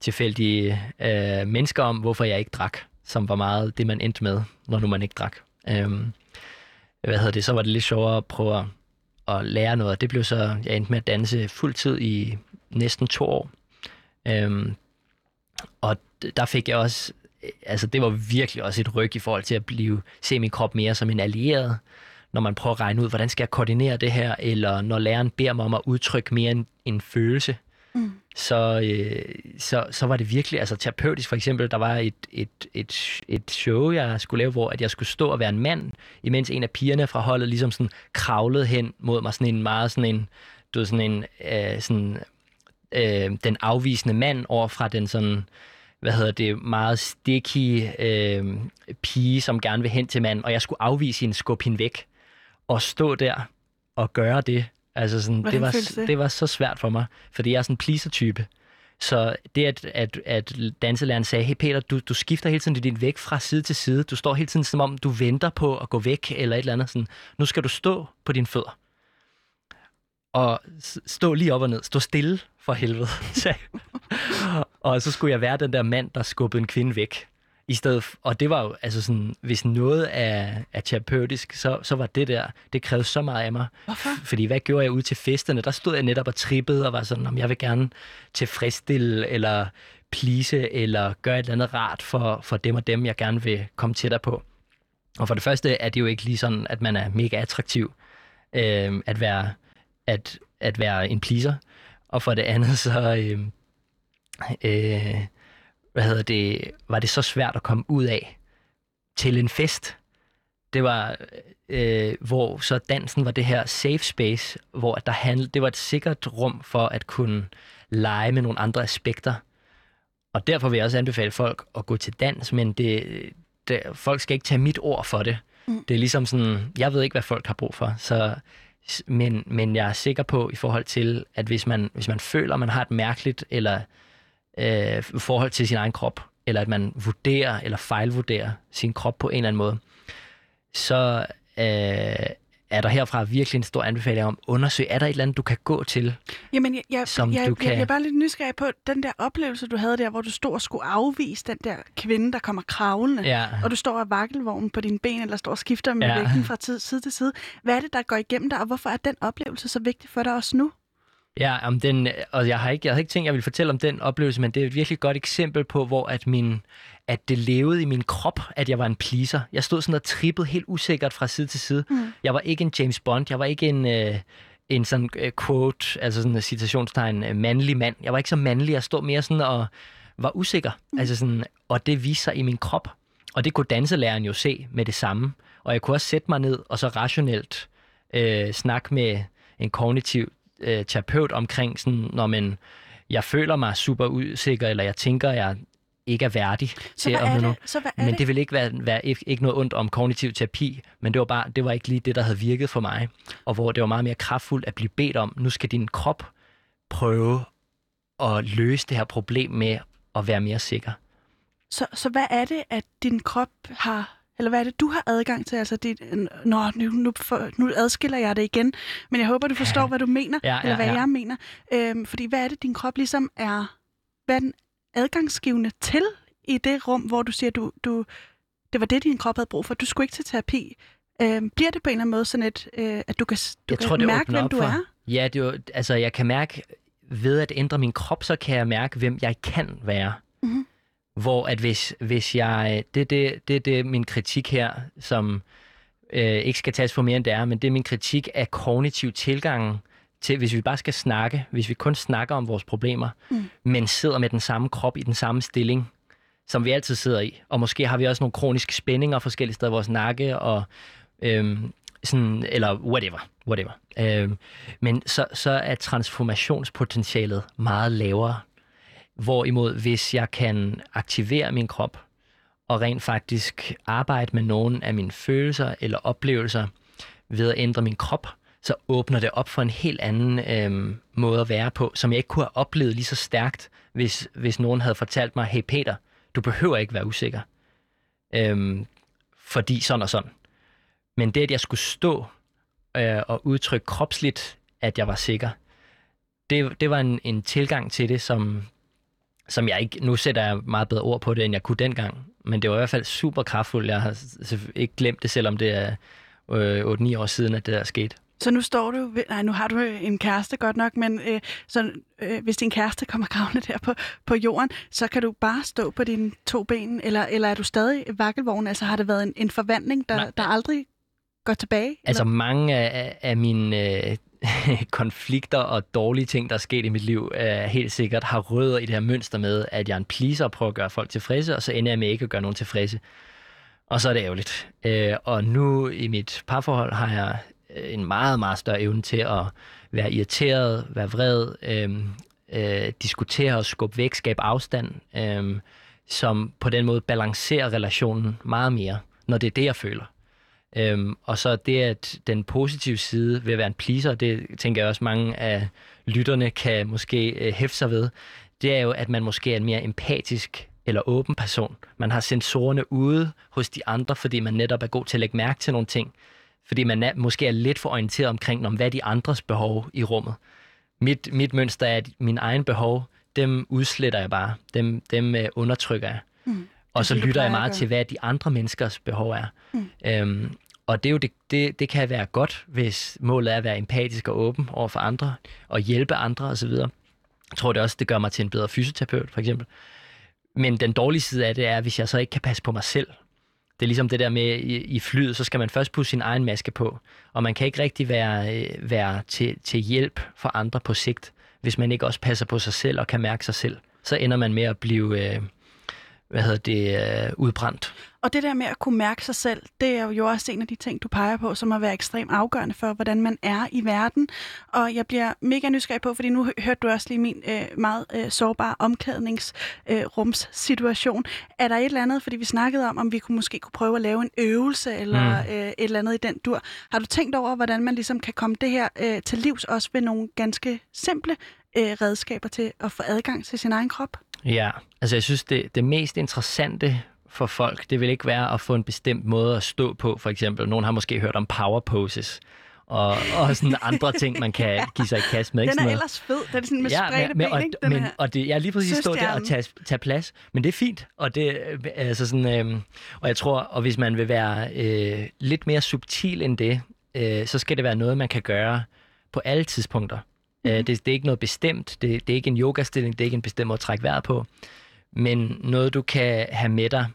tilfældige øh, mennesker om, hvorfor jeg ikke drak, som var meget det, man endte med, når nu man ikke drak. Øh, hvad hedder det, så var det lidt sjovere at prøve at, at lære noget, og det blev så, jeg endte med at danse fuldtid i næsten to år. Øhm, og der fik jeg også, altså det var virkelig også et ryg i forhold til at blive, se min krop mere som en allieret, når man prøver at regne ud, hvordan skal jeg koordinere det her, eller når læreren beder mig om at udtrykke mere en, en følelse, Mm. så, øh, så, så var det virkelig, altså terapeutisk for eksempel, der var et, et, et, et show, jeg skulle lave, hvor at jeg skulle stå og være en mand, imens en af pigerne fra holdet ligesom sådan kravlede hen mod mig, sådan en meget sådan en, du ved, sådan en, øh, sådan, øh, den afvisende mand over fra den sådan hvad hedder det, meget sticky øh, pige, som gerne vil hen til manden, og jeg skulle afvise hende, skubbe hende væk, og stå der og gøre det. Altså sådan, det var, det? det var så svært for mig, fordi jeg er sådan en pleaser-type. Så det, at, at, at danselæreren sagde, hey Peter, du, du skifter hele tiden din væk fra side til side. Du står hele tiden som om, du venter på at gå væk, eller et eller andet. Sådan, nu skal du stå på dine fødder. Og stå lige op og ned. Stå stille for helvede. *laughs* sagde og så skulle jeg være den der mand, der skubbede en kvinde væk. I stedet, og det var jo, altså sådan, hvis noget er, er terapeutisk, så, så var det der, det krævede så meget af mig. Hvorfor? Fordi hvad gjorde jeg ude til festerne? Der stod jeg netop og trippede og var sådan, om jeg vil gerne tilfredsstille eller plise eller gøre et eller andet rart for, for dem og dem, jeg gerne vil komme tættere på. Og for det første er det jo ikke lige sådan, at man er mega attraktiv øh, at, være, at, at være en pleaser. Og for det andet, så øh, øh, hvad hedder det, var det så svært at komme ud af til en fest. Det var, øh, hvor så dansen var det her safe space, hvor der handlede, det var et sikkert rum for at kunne lege med nogle andre aspekter. Og derfor vil jeg også anbefale folk at gå til dans, men det, det, folk skal ikke tage mit ord for det. Mm. Det er ligesom sådan, jeg ved ikke, hvad folk har brug for, så, men, men jeg er sikker på i forhold til, at hvis man, hvis man føler, at man har et mærkeligt eller øh, forhold til sin egen krop, eller at man vurderer eller fejlvurderer sin krop på en eller anden måde, så øh, er der herfra virkelig en stor anbefaling om at undersøge, er der et eller andet, du kan gå til? Jamen, jeg, jeg, Som jeg, du jeg, kan- jeg er bare lidt nysgerrig på den der oplevelse, du havde der, hvor du stod og skulle afvise den der kvinde, der kommer kravlende. Ja. Og du står af vakkelvognen på dine ben, eller står og skifter med ja. vægten fra tid, side til side. Hvad er det, der går igennem dig, og hvorfor er den oplevelse så vigtig for dig også nu? Ja, om den, og jeg har ikke, jeg havde ikke tænkt, at jeg ville fortælle om den oplevelse, men det er et virkelig godt eksempel på, hvor at, min, at det levede i min krop, at jeg var en pleaser. Jeg stod sådan og trippede helt usikkert fra side til side. Mm. Jeg var ikke en James Bond, jeg var ikke en, øh, en sådan øh, quote, altså sådan en citationstegn, øh, mandlig mand. Jeg var ikke så mandlig, jeg stod mere sådan og var usikker. Mm. Altså sådan, og det viste sig i min krop. Og det kunne danselæreren jo se med det samme. Og jeg kunne også sætte mig ned og så rationelt øh, snakke med en kognitiv øh, terapeut omkring sådan, når man, jeg føler mig super usikker, eller jeg tænker, jeg ikke er værdig Så til at? Så hvad er men det? det vil ikke være, være ikke, ikke noget ondt om kognitiv terapi, men det var bare det var ikke lige det, der havde virket for mig. Og hvor det var meget mere kraftfuldt at blive bedt om, nu skal din krop prøve at løse det her problem med at være mere sikker. Så, så hvad er det, at din krop har eller hvad er det, du har adgang til? Altså, det, nå, nu, nu, for, nu adskiller jeg det igen, men jeg håber, du forstår, hvad du mener, Ja, eller hvad ja. jeg mener. Øhm, fordi hvad er det, din krop ligesom er, hvad er den adgangsgivende til i det rum, hvor du siger, du, du, det var det, din krop havde brug for. Du skulle ikke til terapi. Øhm, bliver det på en eller anden måde sådan et, øh, at du kan, du Jeg kan tror, mærke, hvem du for, er? Ja, det er jo, altså jeg kan mærke, ved at ændre min krop, så kan jeg mærke, hvem jeg kan være. Mhm. Hvor at hvis, hvis jeg, det er det, det, det, min kritik her, som øh, ikke skal tages for mere end det er, men det er min kritik af kognitiv tilgang til, hvis vi bare skal snakke, hvis vi kun snakker om vores problemer, Mm. men sidder med den samme krop i den samme stilling, som vi altid sidder i. Og måske har vi også nogle kroniske spændinger forskellige steder i vores nakke, og øhm, sådan, eller whatever. whatever. Øhm, men så, så er transformationspotentialet meget lavere. Hvorimod, hvis jeg kan aktivere min krop, og rent faktisk arbejde med nogle af mine følelser eller oplevelser ved at ændre min krop, så åbner det op for en helt anden øh, måde at være på, som jeg ikke kunne have oplevet lige så stærkt, hvis, hvis nogen havde fortalt mig, hey Peter, du behøver ikke være usikker, øh, fordi sådan og sådan. Men det, at jeg skulle stå øh, og udtrykke kropsligt, at jeg var sikker, det, det var en, en tilgang til det, som, som jeg ikke, nu sætter jeg meget bedre ord på det, end jeg kunne dengang, men det var i hvert fald super kraftfuldt. Jeg har ikke glemt det, selvom det er øh, 8-9 år siden, at det der skete. Så nu står du, ved, nej, nu har du en kæreste godt nok, men øh, så, øh, hvis din kæreste kommer *laughs* gravende der på, på jorden, så kan du bare stå på dine to ben, eller, eller er du stadig vakkelvogn? Altså har det været en, en forvandling, der, Nej. der aldrig går tilbage? Altså eller? mange af, af mine øh, *laughs* konflikter og dårlige ting, der er sket i mit liv, er helt sikkert har rødder i det her mønster med, at jeg er en pleaser og prøver at gøre folk tilfredse, og så ender jeg med ikke at gøre nogen tilfredse. Og så er det ærgerligt. Øh, og nu i mit parforhold har jeg øh, en meget, meget større evne til at være irriteret, være vred, øh, øh, diskutere og skubbe væk, skabe afstand, øh, som på den måde balancerer relationen meget mere, når det er det, jeg føler. Øhm, og så det, at den positive side ved at være en pleaser, det tænker jeg også mange af lytterne kan måske øh, hæfte sig ved, det er jo, at man måske er en mere empatisk eller åben person. Man har sensorerne ude hos de andre, fordi man netop er god til at lægge mærke til nogle ting. Fordi man er, måske er lidt for orienteret omkring, om hvad er de andres behov i rummet. Mit, mit mønster er, at mine egne behov, dem udsletter jeg bare. Dem, dem øh, undertrykker jeg. Mm. Og så lytter jeg meget til, hvad de andre menneskers behov er. Mm. Øhm, og det, er jo det, det, det kan være godt, hvis målet er at være empatisk og åben over for andre, og hjælpe andre osv. Jeg tror det også, det gør mig til en bedre fysioterapeut, for eksempel. Men den dårlige side af det er, hvis jeg så ikke kan passe på mig selv. Det er ligesom det der med i, i flyet, så skal man først pusse sin egen maske på. Og man kan ikke rigtig være, øh, være til, til hjælp for andre på sigt, hvis man ikke også passer på sig selv og kan mærke sig selv. Så ender man med at blive... Øh, hvad hedder det, øh, udbrændt. Og det der med at kunne mærke sig selv, det er jo også en af de ting, du peger på, som har været ekstremt afgørende for, hvordan man er i verden. Og jeg bliver mega nysgerrig på, fordi nu hørte du også lige min øh, meget øh, sårbare omklædningsrumssituation. Øh, er der et eller andet, fordi vi snakkede om, om vi kunne måske kunne prøve at lave en øvelse eller mm. øh, et eller andet i den dur. Har du tænkt over, hvordan man ligesom kan komme det her øh, til livs, også ved nogle ganske simple øh, redskaber til at få adgang til sin egen krop? Ja, altså jeg synes, det, det mest interessante for folk, det vil ikke være at få en bestemt måde at stå på, for eksempel. Nogen har måske hørt om power poses, og, og sådan andre ting, man kan *laughs* give sig i kast med. Ikke? Den er ellers fed. Den er sådan med ja, spredte ben, og, ikke? Den men, her. og det, jeg er lige præcis stå der og tage, tage plads, men det er fint. Og, det, altså sådan, øh, og jeg tror, og hvis man vil være øh, lidt mere subtil end det, øh, så skal det være noget, man kan gøre på alle tidspunkter. Mm. Det, det er ikke noget bestemt. Det, det er ikke en yogastilling. Det er ikke en bestemt måde at trække vejret på. Men noget, du kan have med dig,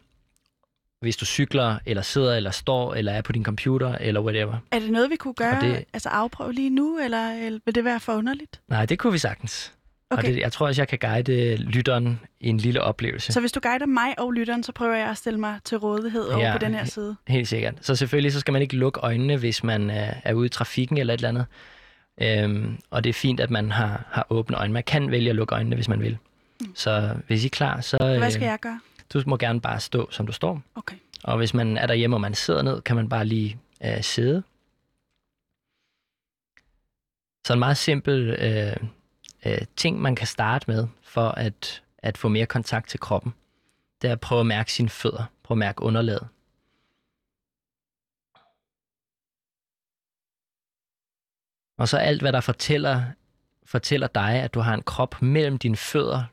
hvis du cykler, eller sidder, eller står, eller er på din computer, eller whatever. Er det noget, vi kunne gøre, det... altså afprøve lige nu, eller, eller vil det være for underligt? Nej, det kunne vi sagtens. Okay. Og det, jeg tror også, jeg kan guide lytteren i en lille oplevelse. Så hvis du guider mig og lytteren, så prøver jeg at stille mig til rådighed over ja, på den her side? helt sikkert. Så selvfølgelig så skal man ikke lukke øjnene, hvis man er, er ude i trafikken eller et eller andet. Øhm, og det er fint, at man har, har åbne øjne. Man kan vælge at lukke øjnene, hvis man vil. Mm. Så hvis I er klar, så... Hvad skal øh, jeg gøre? Du må gerne bare stå, som du står. Okay. Og hvis man er derhjemme, og man sidder ned, kan man bare lige øh, sidde. Så en meget simpel øh, øh, ting, man kan starte med, for at, at få mere kontakt til kroppen, det er at prøve at mærke sine fødder. Prøve at mærke underlaget. Og så alt, hvad der fortæller, fortæller dig, at du har en krop mellem dine fødder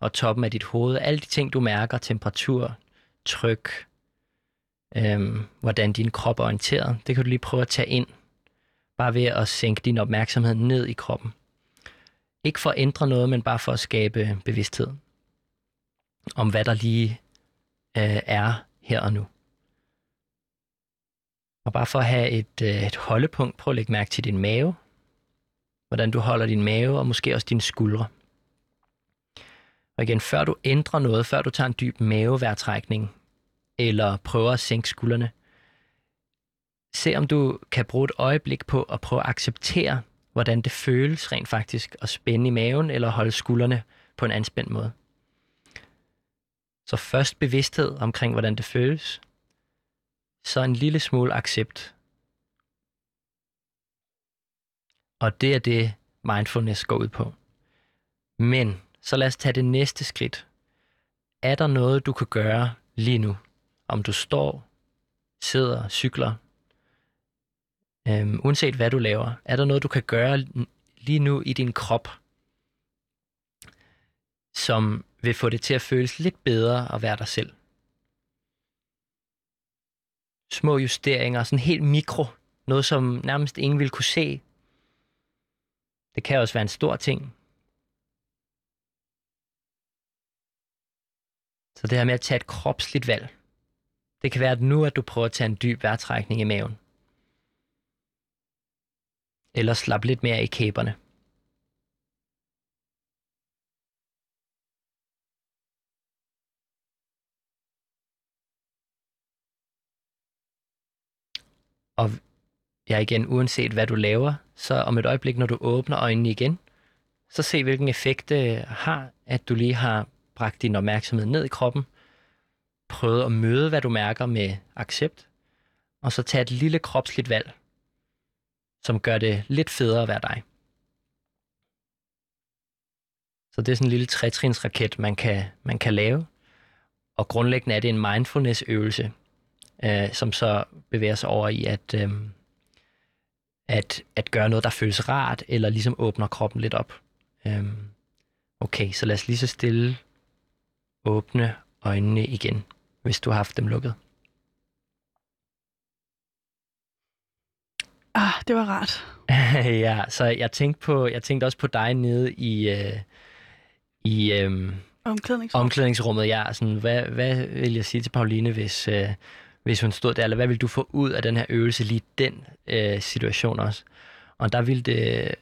og toppen af dit hoved. Alle de ting, du mærker, temperatur, tryk, øhm, hvordan din krop er orienteret, det kan du lige prøve at tage ind, bare ved at sænke din opmærksomhed ned i kroppen. Ikke for at ændre noget, men bare for at skabe bevidsthed om, hvad der lige øh, er her og nu. Og bare for at have et, øh, et holdepunkt, prøv at lægge mærke til din mave hvordan du holder din mave og måske også dine skuldre. Og igen, før du ændrer noget, før du tager en dyb mavevejrtrækning, eller prøver at sænke skuldrene, se om du kan bruge et øjeblik på at prøve at acceptere, hvordan det føles rent faktisk at spænde i maven eller holde skuldrene på en anspændt måde. Så først bevidsthed omkring, hvordan det føles, så en lille smule accept Og det er det, mindfulness går ud på. Men så lad os tage det næste skridt. Er der noget, du kan gøre lige nu? Om du står, sidder, cykler, øhm, uanset hvad du laver, er der noget, du kan gøre lige nu i din krop, som vil få det til at føles lidt bedre at være dig selv? Små justeringer, sådan helt mikro, noget som nærmest ingen vil kunne se, det kan også være en stor ting. Så det her med at tage et kropsligt valg. Det kan være, at nu at du prøver at tage en dyb vejrtrækning i maven. Eller slappe lidt mere i kæberne. Og ja igen, uanset hvad du laver, så om et øjeblik, når du åbner øjnene igen, så se hvilken effekt det har, at du lige har bragt din opmærksomhed ned i kroppen, prøvet at møde, hvad du mærker med accept, og så tage et lille kropsligt valg, som gør det lidt federe at være dig. Så det er sådan en lille trætrinsraket, man kan, man kan lave. Og grundlæggende er det en mindfulness-øvelse, øh, som så bevæger sig over i at, øh, at, at gøre noget, der føles rart, eller ligesom åbner kroppen lidt op. Øh, okay, så lad os lige så stille åbne øjnene igen, hvis du har haft dem lukket. Ah, det var rart. *laughs* ja, så jeg tænkte, på, jeg tænkte også på dig nede i, øh, i øh, Omklædningsrum. omklædningsrummet. Ja, sådan, hvad, hvad vil jeg sige til Pauline, hvis, øh, hvis hun stod der, eller hvad vil du få ud af den her øvelse lige den øh, situation også? Og der ville det,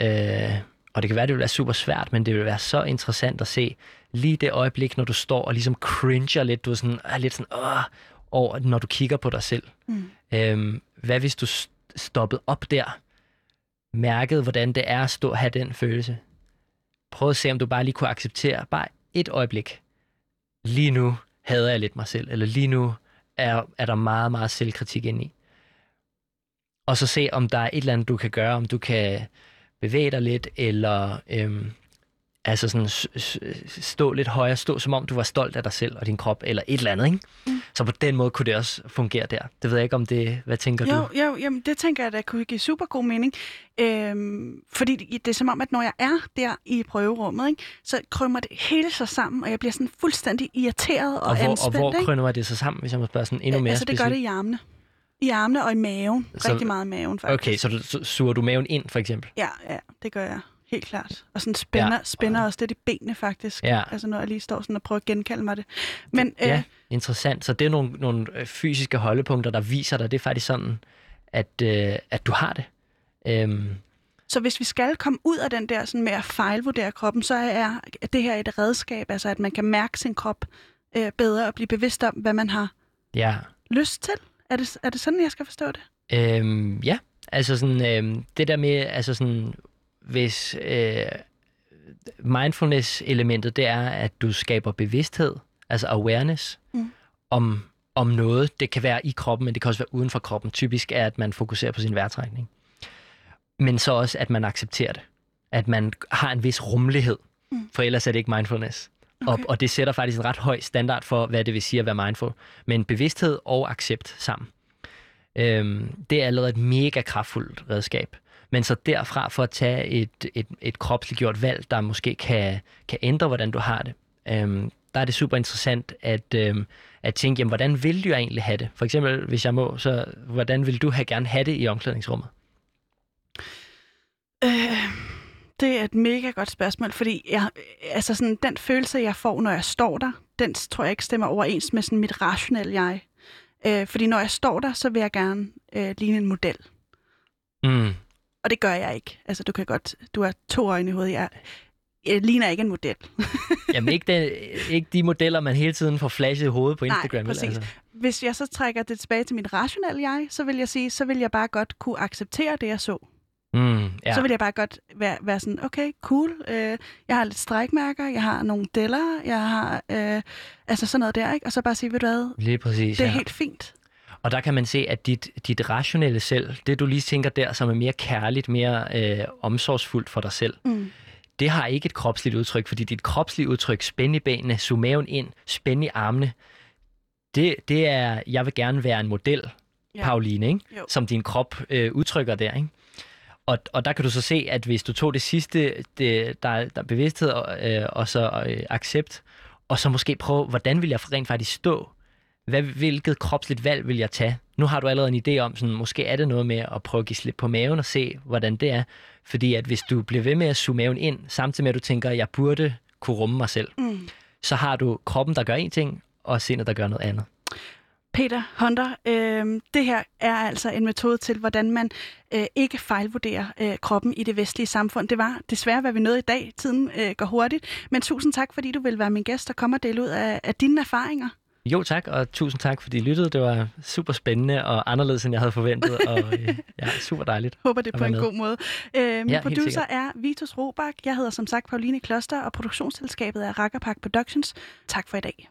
øh, og det kan være, det vil være super svært, men det vil være så interessant at se lige det øjeblik, når du står og ligesom cringer lidt, du er sådan, er lidt sådan, åh, over, når du kigger på dig selv. Mm. Øhm, hvad hvis du st- stoppede op der, mærkede, hvordan det er at stå og have den følelse? Prøv at se, om du bare lige kunne acceptere, bare et øjeblik. Lige nu hader jeg lidt mig selv, eller lige nu er, er der meget, meget selvkritik ind i. Og så se, om der er et eller andet, du kan gøre, om du kan bevæge dig lidt, eller øhm, altså sådan stå lidt højere, stå som om du var stolt af dig selv og din krop, eller et eller andet, ikke? Mm. Så på den måde kunne det også fungere der. Det ved jeg ikke, om det... Hvad tænker Jo, du? jo, jamen, det tænker jeg, der kunne give super god mening. Øhm, fordi det, det er som om, at når jeg er der i prøverummet, ikke, så krymmer det hele sig sammen, og jeg bliver sådan fuldstændig irriteret og, Og hvor, og anspændt. hvor ikke? krønner det så sammen, hvis jeg må spørge sådan endnu mere altså, det gør det specifikt? i armene. I armene og i maven. Så- Rigtig meget i maven, faktisk. Okay, så, du, så suger du maven ind, for eksempel? Ja, ja, det gør jeg. Helt klart. Og sådan spænder, ja. spænder også lidt i benene, faktisk. Ja. Altså, når jeg lige står sådan og prøver at genkalde mig det. Men øh, Ja, interessant. Så det er nogle, nogle øh, fysiske holdepunkter, der viser dig, det er faktisk sådan, at, øh, at du har det. Øhm, Så hvis vi skal komme ud af den der sådan med at fejlvurdere kroppen, så er det her et redskab, altså at man kan mærke sin krop øh, bedre og blive bevidst om, hvad man har ja, lyst til. Er det, er det sådan, jeg skal forstå det? Øhm, ja, altså sådan, øhm, det der med, altså sådan, hvis øh, mindfulness-elementet, det er, at du skaber bevidsthed, altså awareness, Mm. om, om noget. Det kan være i kroppen, men det kan også være uden for kroppen. Typisk er, at man fokuserer på sin vejrtrækning. Men så også, at man accepterer det. At man har en vis rummelighed, Mm. for ellers er det ikke mindfulness. Okay. Og, og det sætter faktisk en ret høj standard for, hvad det vil sige at være mindful. Men bevidsthed og accept sammen. Øhm, det er allerede et mega kraftfuldt redskab. Men så derfra for at tage et, et, et kropsligt gjort valg, der måske kan, kan ændre, hvordan du har det, øhm, der er det super interessant at, øhm, at tænke, jamen, hvordan vil du egentlig have det? For eksempel, hvis jeg må, så hvordan vil du have gerne have det i omklædningsrummet? Øh, det er et mega godt spørgsmål, fordi jeg, altså sådan, den følelse, jeg får, når jeg står der, den tror jeg ikke stemmer overens med sådan mit rationelle jeg. Øh, fordi når jeg står der, så vil jeg gerne øh, ligne en model. Mm. Og det gør jeg ikke. Altså, du kan godt... Du har to øjne i hovedet. Jeg, jeg ligner ikke en model. *laughs* Jamen ikke, den, ikke de modeller, man hele tiden får flashet i hovedet på Nej, Instagram. vel? præcis. Altså. Hvis jeg så trækker det tilbage til mit rationelle jeg, så vil jeg sige, så vil jeg bare godt kunne acceptere det, jeg så. Mm. Ja. Så vil jeg bare godt være, være sådan, okay, cool. Øh, jeg har lidt strækmærker, jeg har nogle deller, jeg har øh, altså sådan noget der, ikke? Og så bare sige, ved du hvad, Lige præcis. det er ja. helt fint. Og der kan man se, at dit, dit rationelle selv, det du lige tænker der, som er mere kærligt, mere øh, omsorgsfuldt for dig selv, Mm. det har ikke et kropsligt udtryk, fordi dit kropslige udtryk, spænd i benene, zoom maven ind, spænd i armene, det, det er, jeg vil gerne være en model, Ja. ja. Pauline, ikke? Jo. som din krop øh, udtrykker der. Ikke? Og, og der kan du så se, at hvis du tog det sidste, det, der, der er bevidsthed og, øh, og så øh, accept, og så måske prøve, hvordan vil jeg rent faktisk stå? Hvad, hvilket kropsligt valg vil jeg tage? Nu har du allerede en idé om, sådan, måske er det noget med at prøve at give slip på maven og se, hvordan det er. Fordi at hvis du bliver ved med at suge maven ind, samtidig med at du tænker, at jeg burde kunne rumme mig selv, Mm. så har du kroppen, der gør en ting, og sindet, der gør noget andet. Peter Hunter, øh, det her er altså en metode til, hvordan man øh, ikke fejlvurderer øh, kroppen i det vestlige samfund. Det var desværre, hvad vi nåede i dag. Tiden øh, går hurtigt. Men tusind tak, fordi du vil være min gæst og komme og dele ud af, af dine erfaringer. Jo tak, og tusind tak, fordi I lyttede. Det var super spændende og anderledes, end jeg havde forventet, og øh, *laughs* ja, super dejligt. Håber det på en med. god måde. Øh, min helt producer er Vitus Robak. Jeg hedder som sagt Pauline Kloster, og produktionsselskabet er Rakkerpark Productions. Tak for i dag.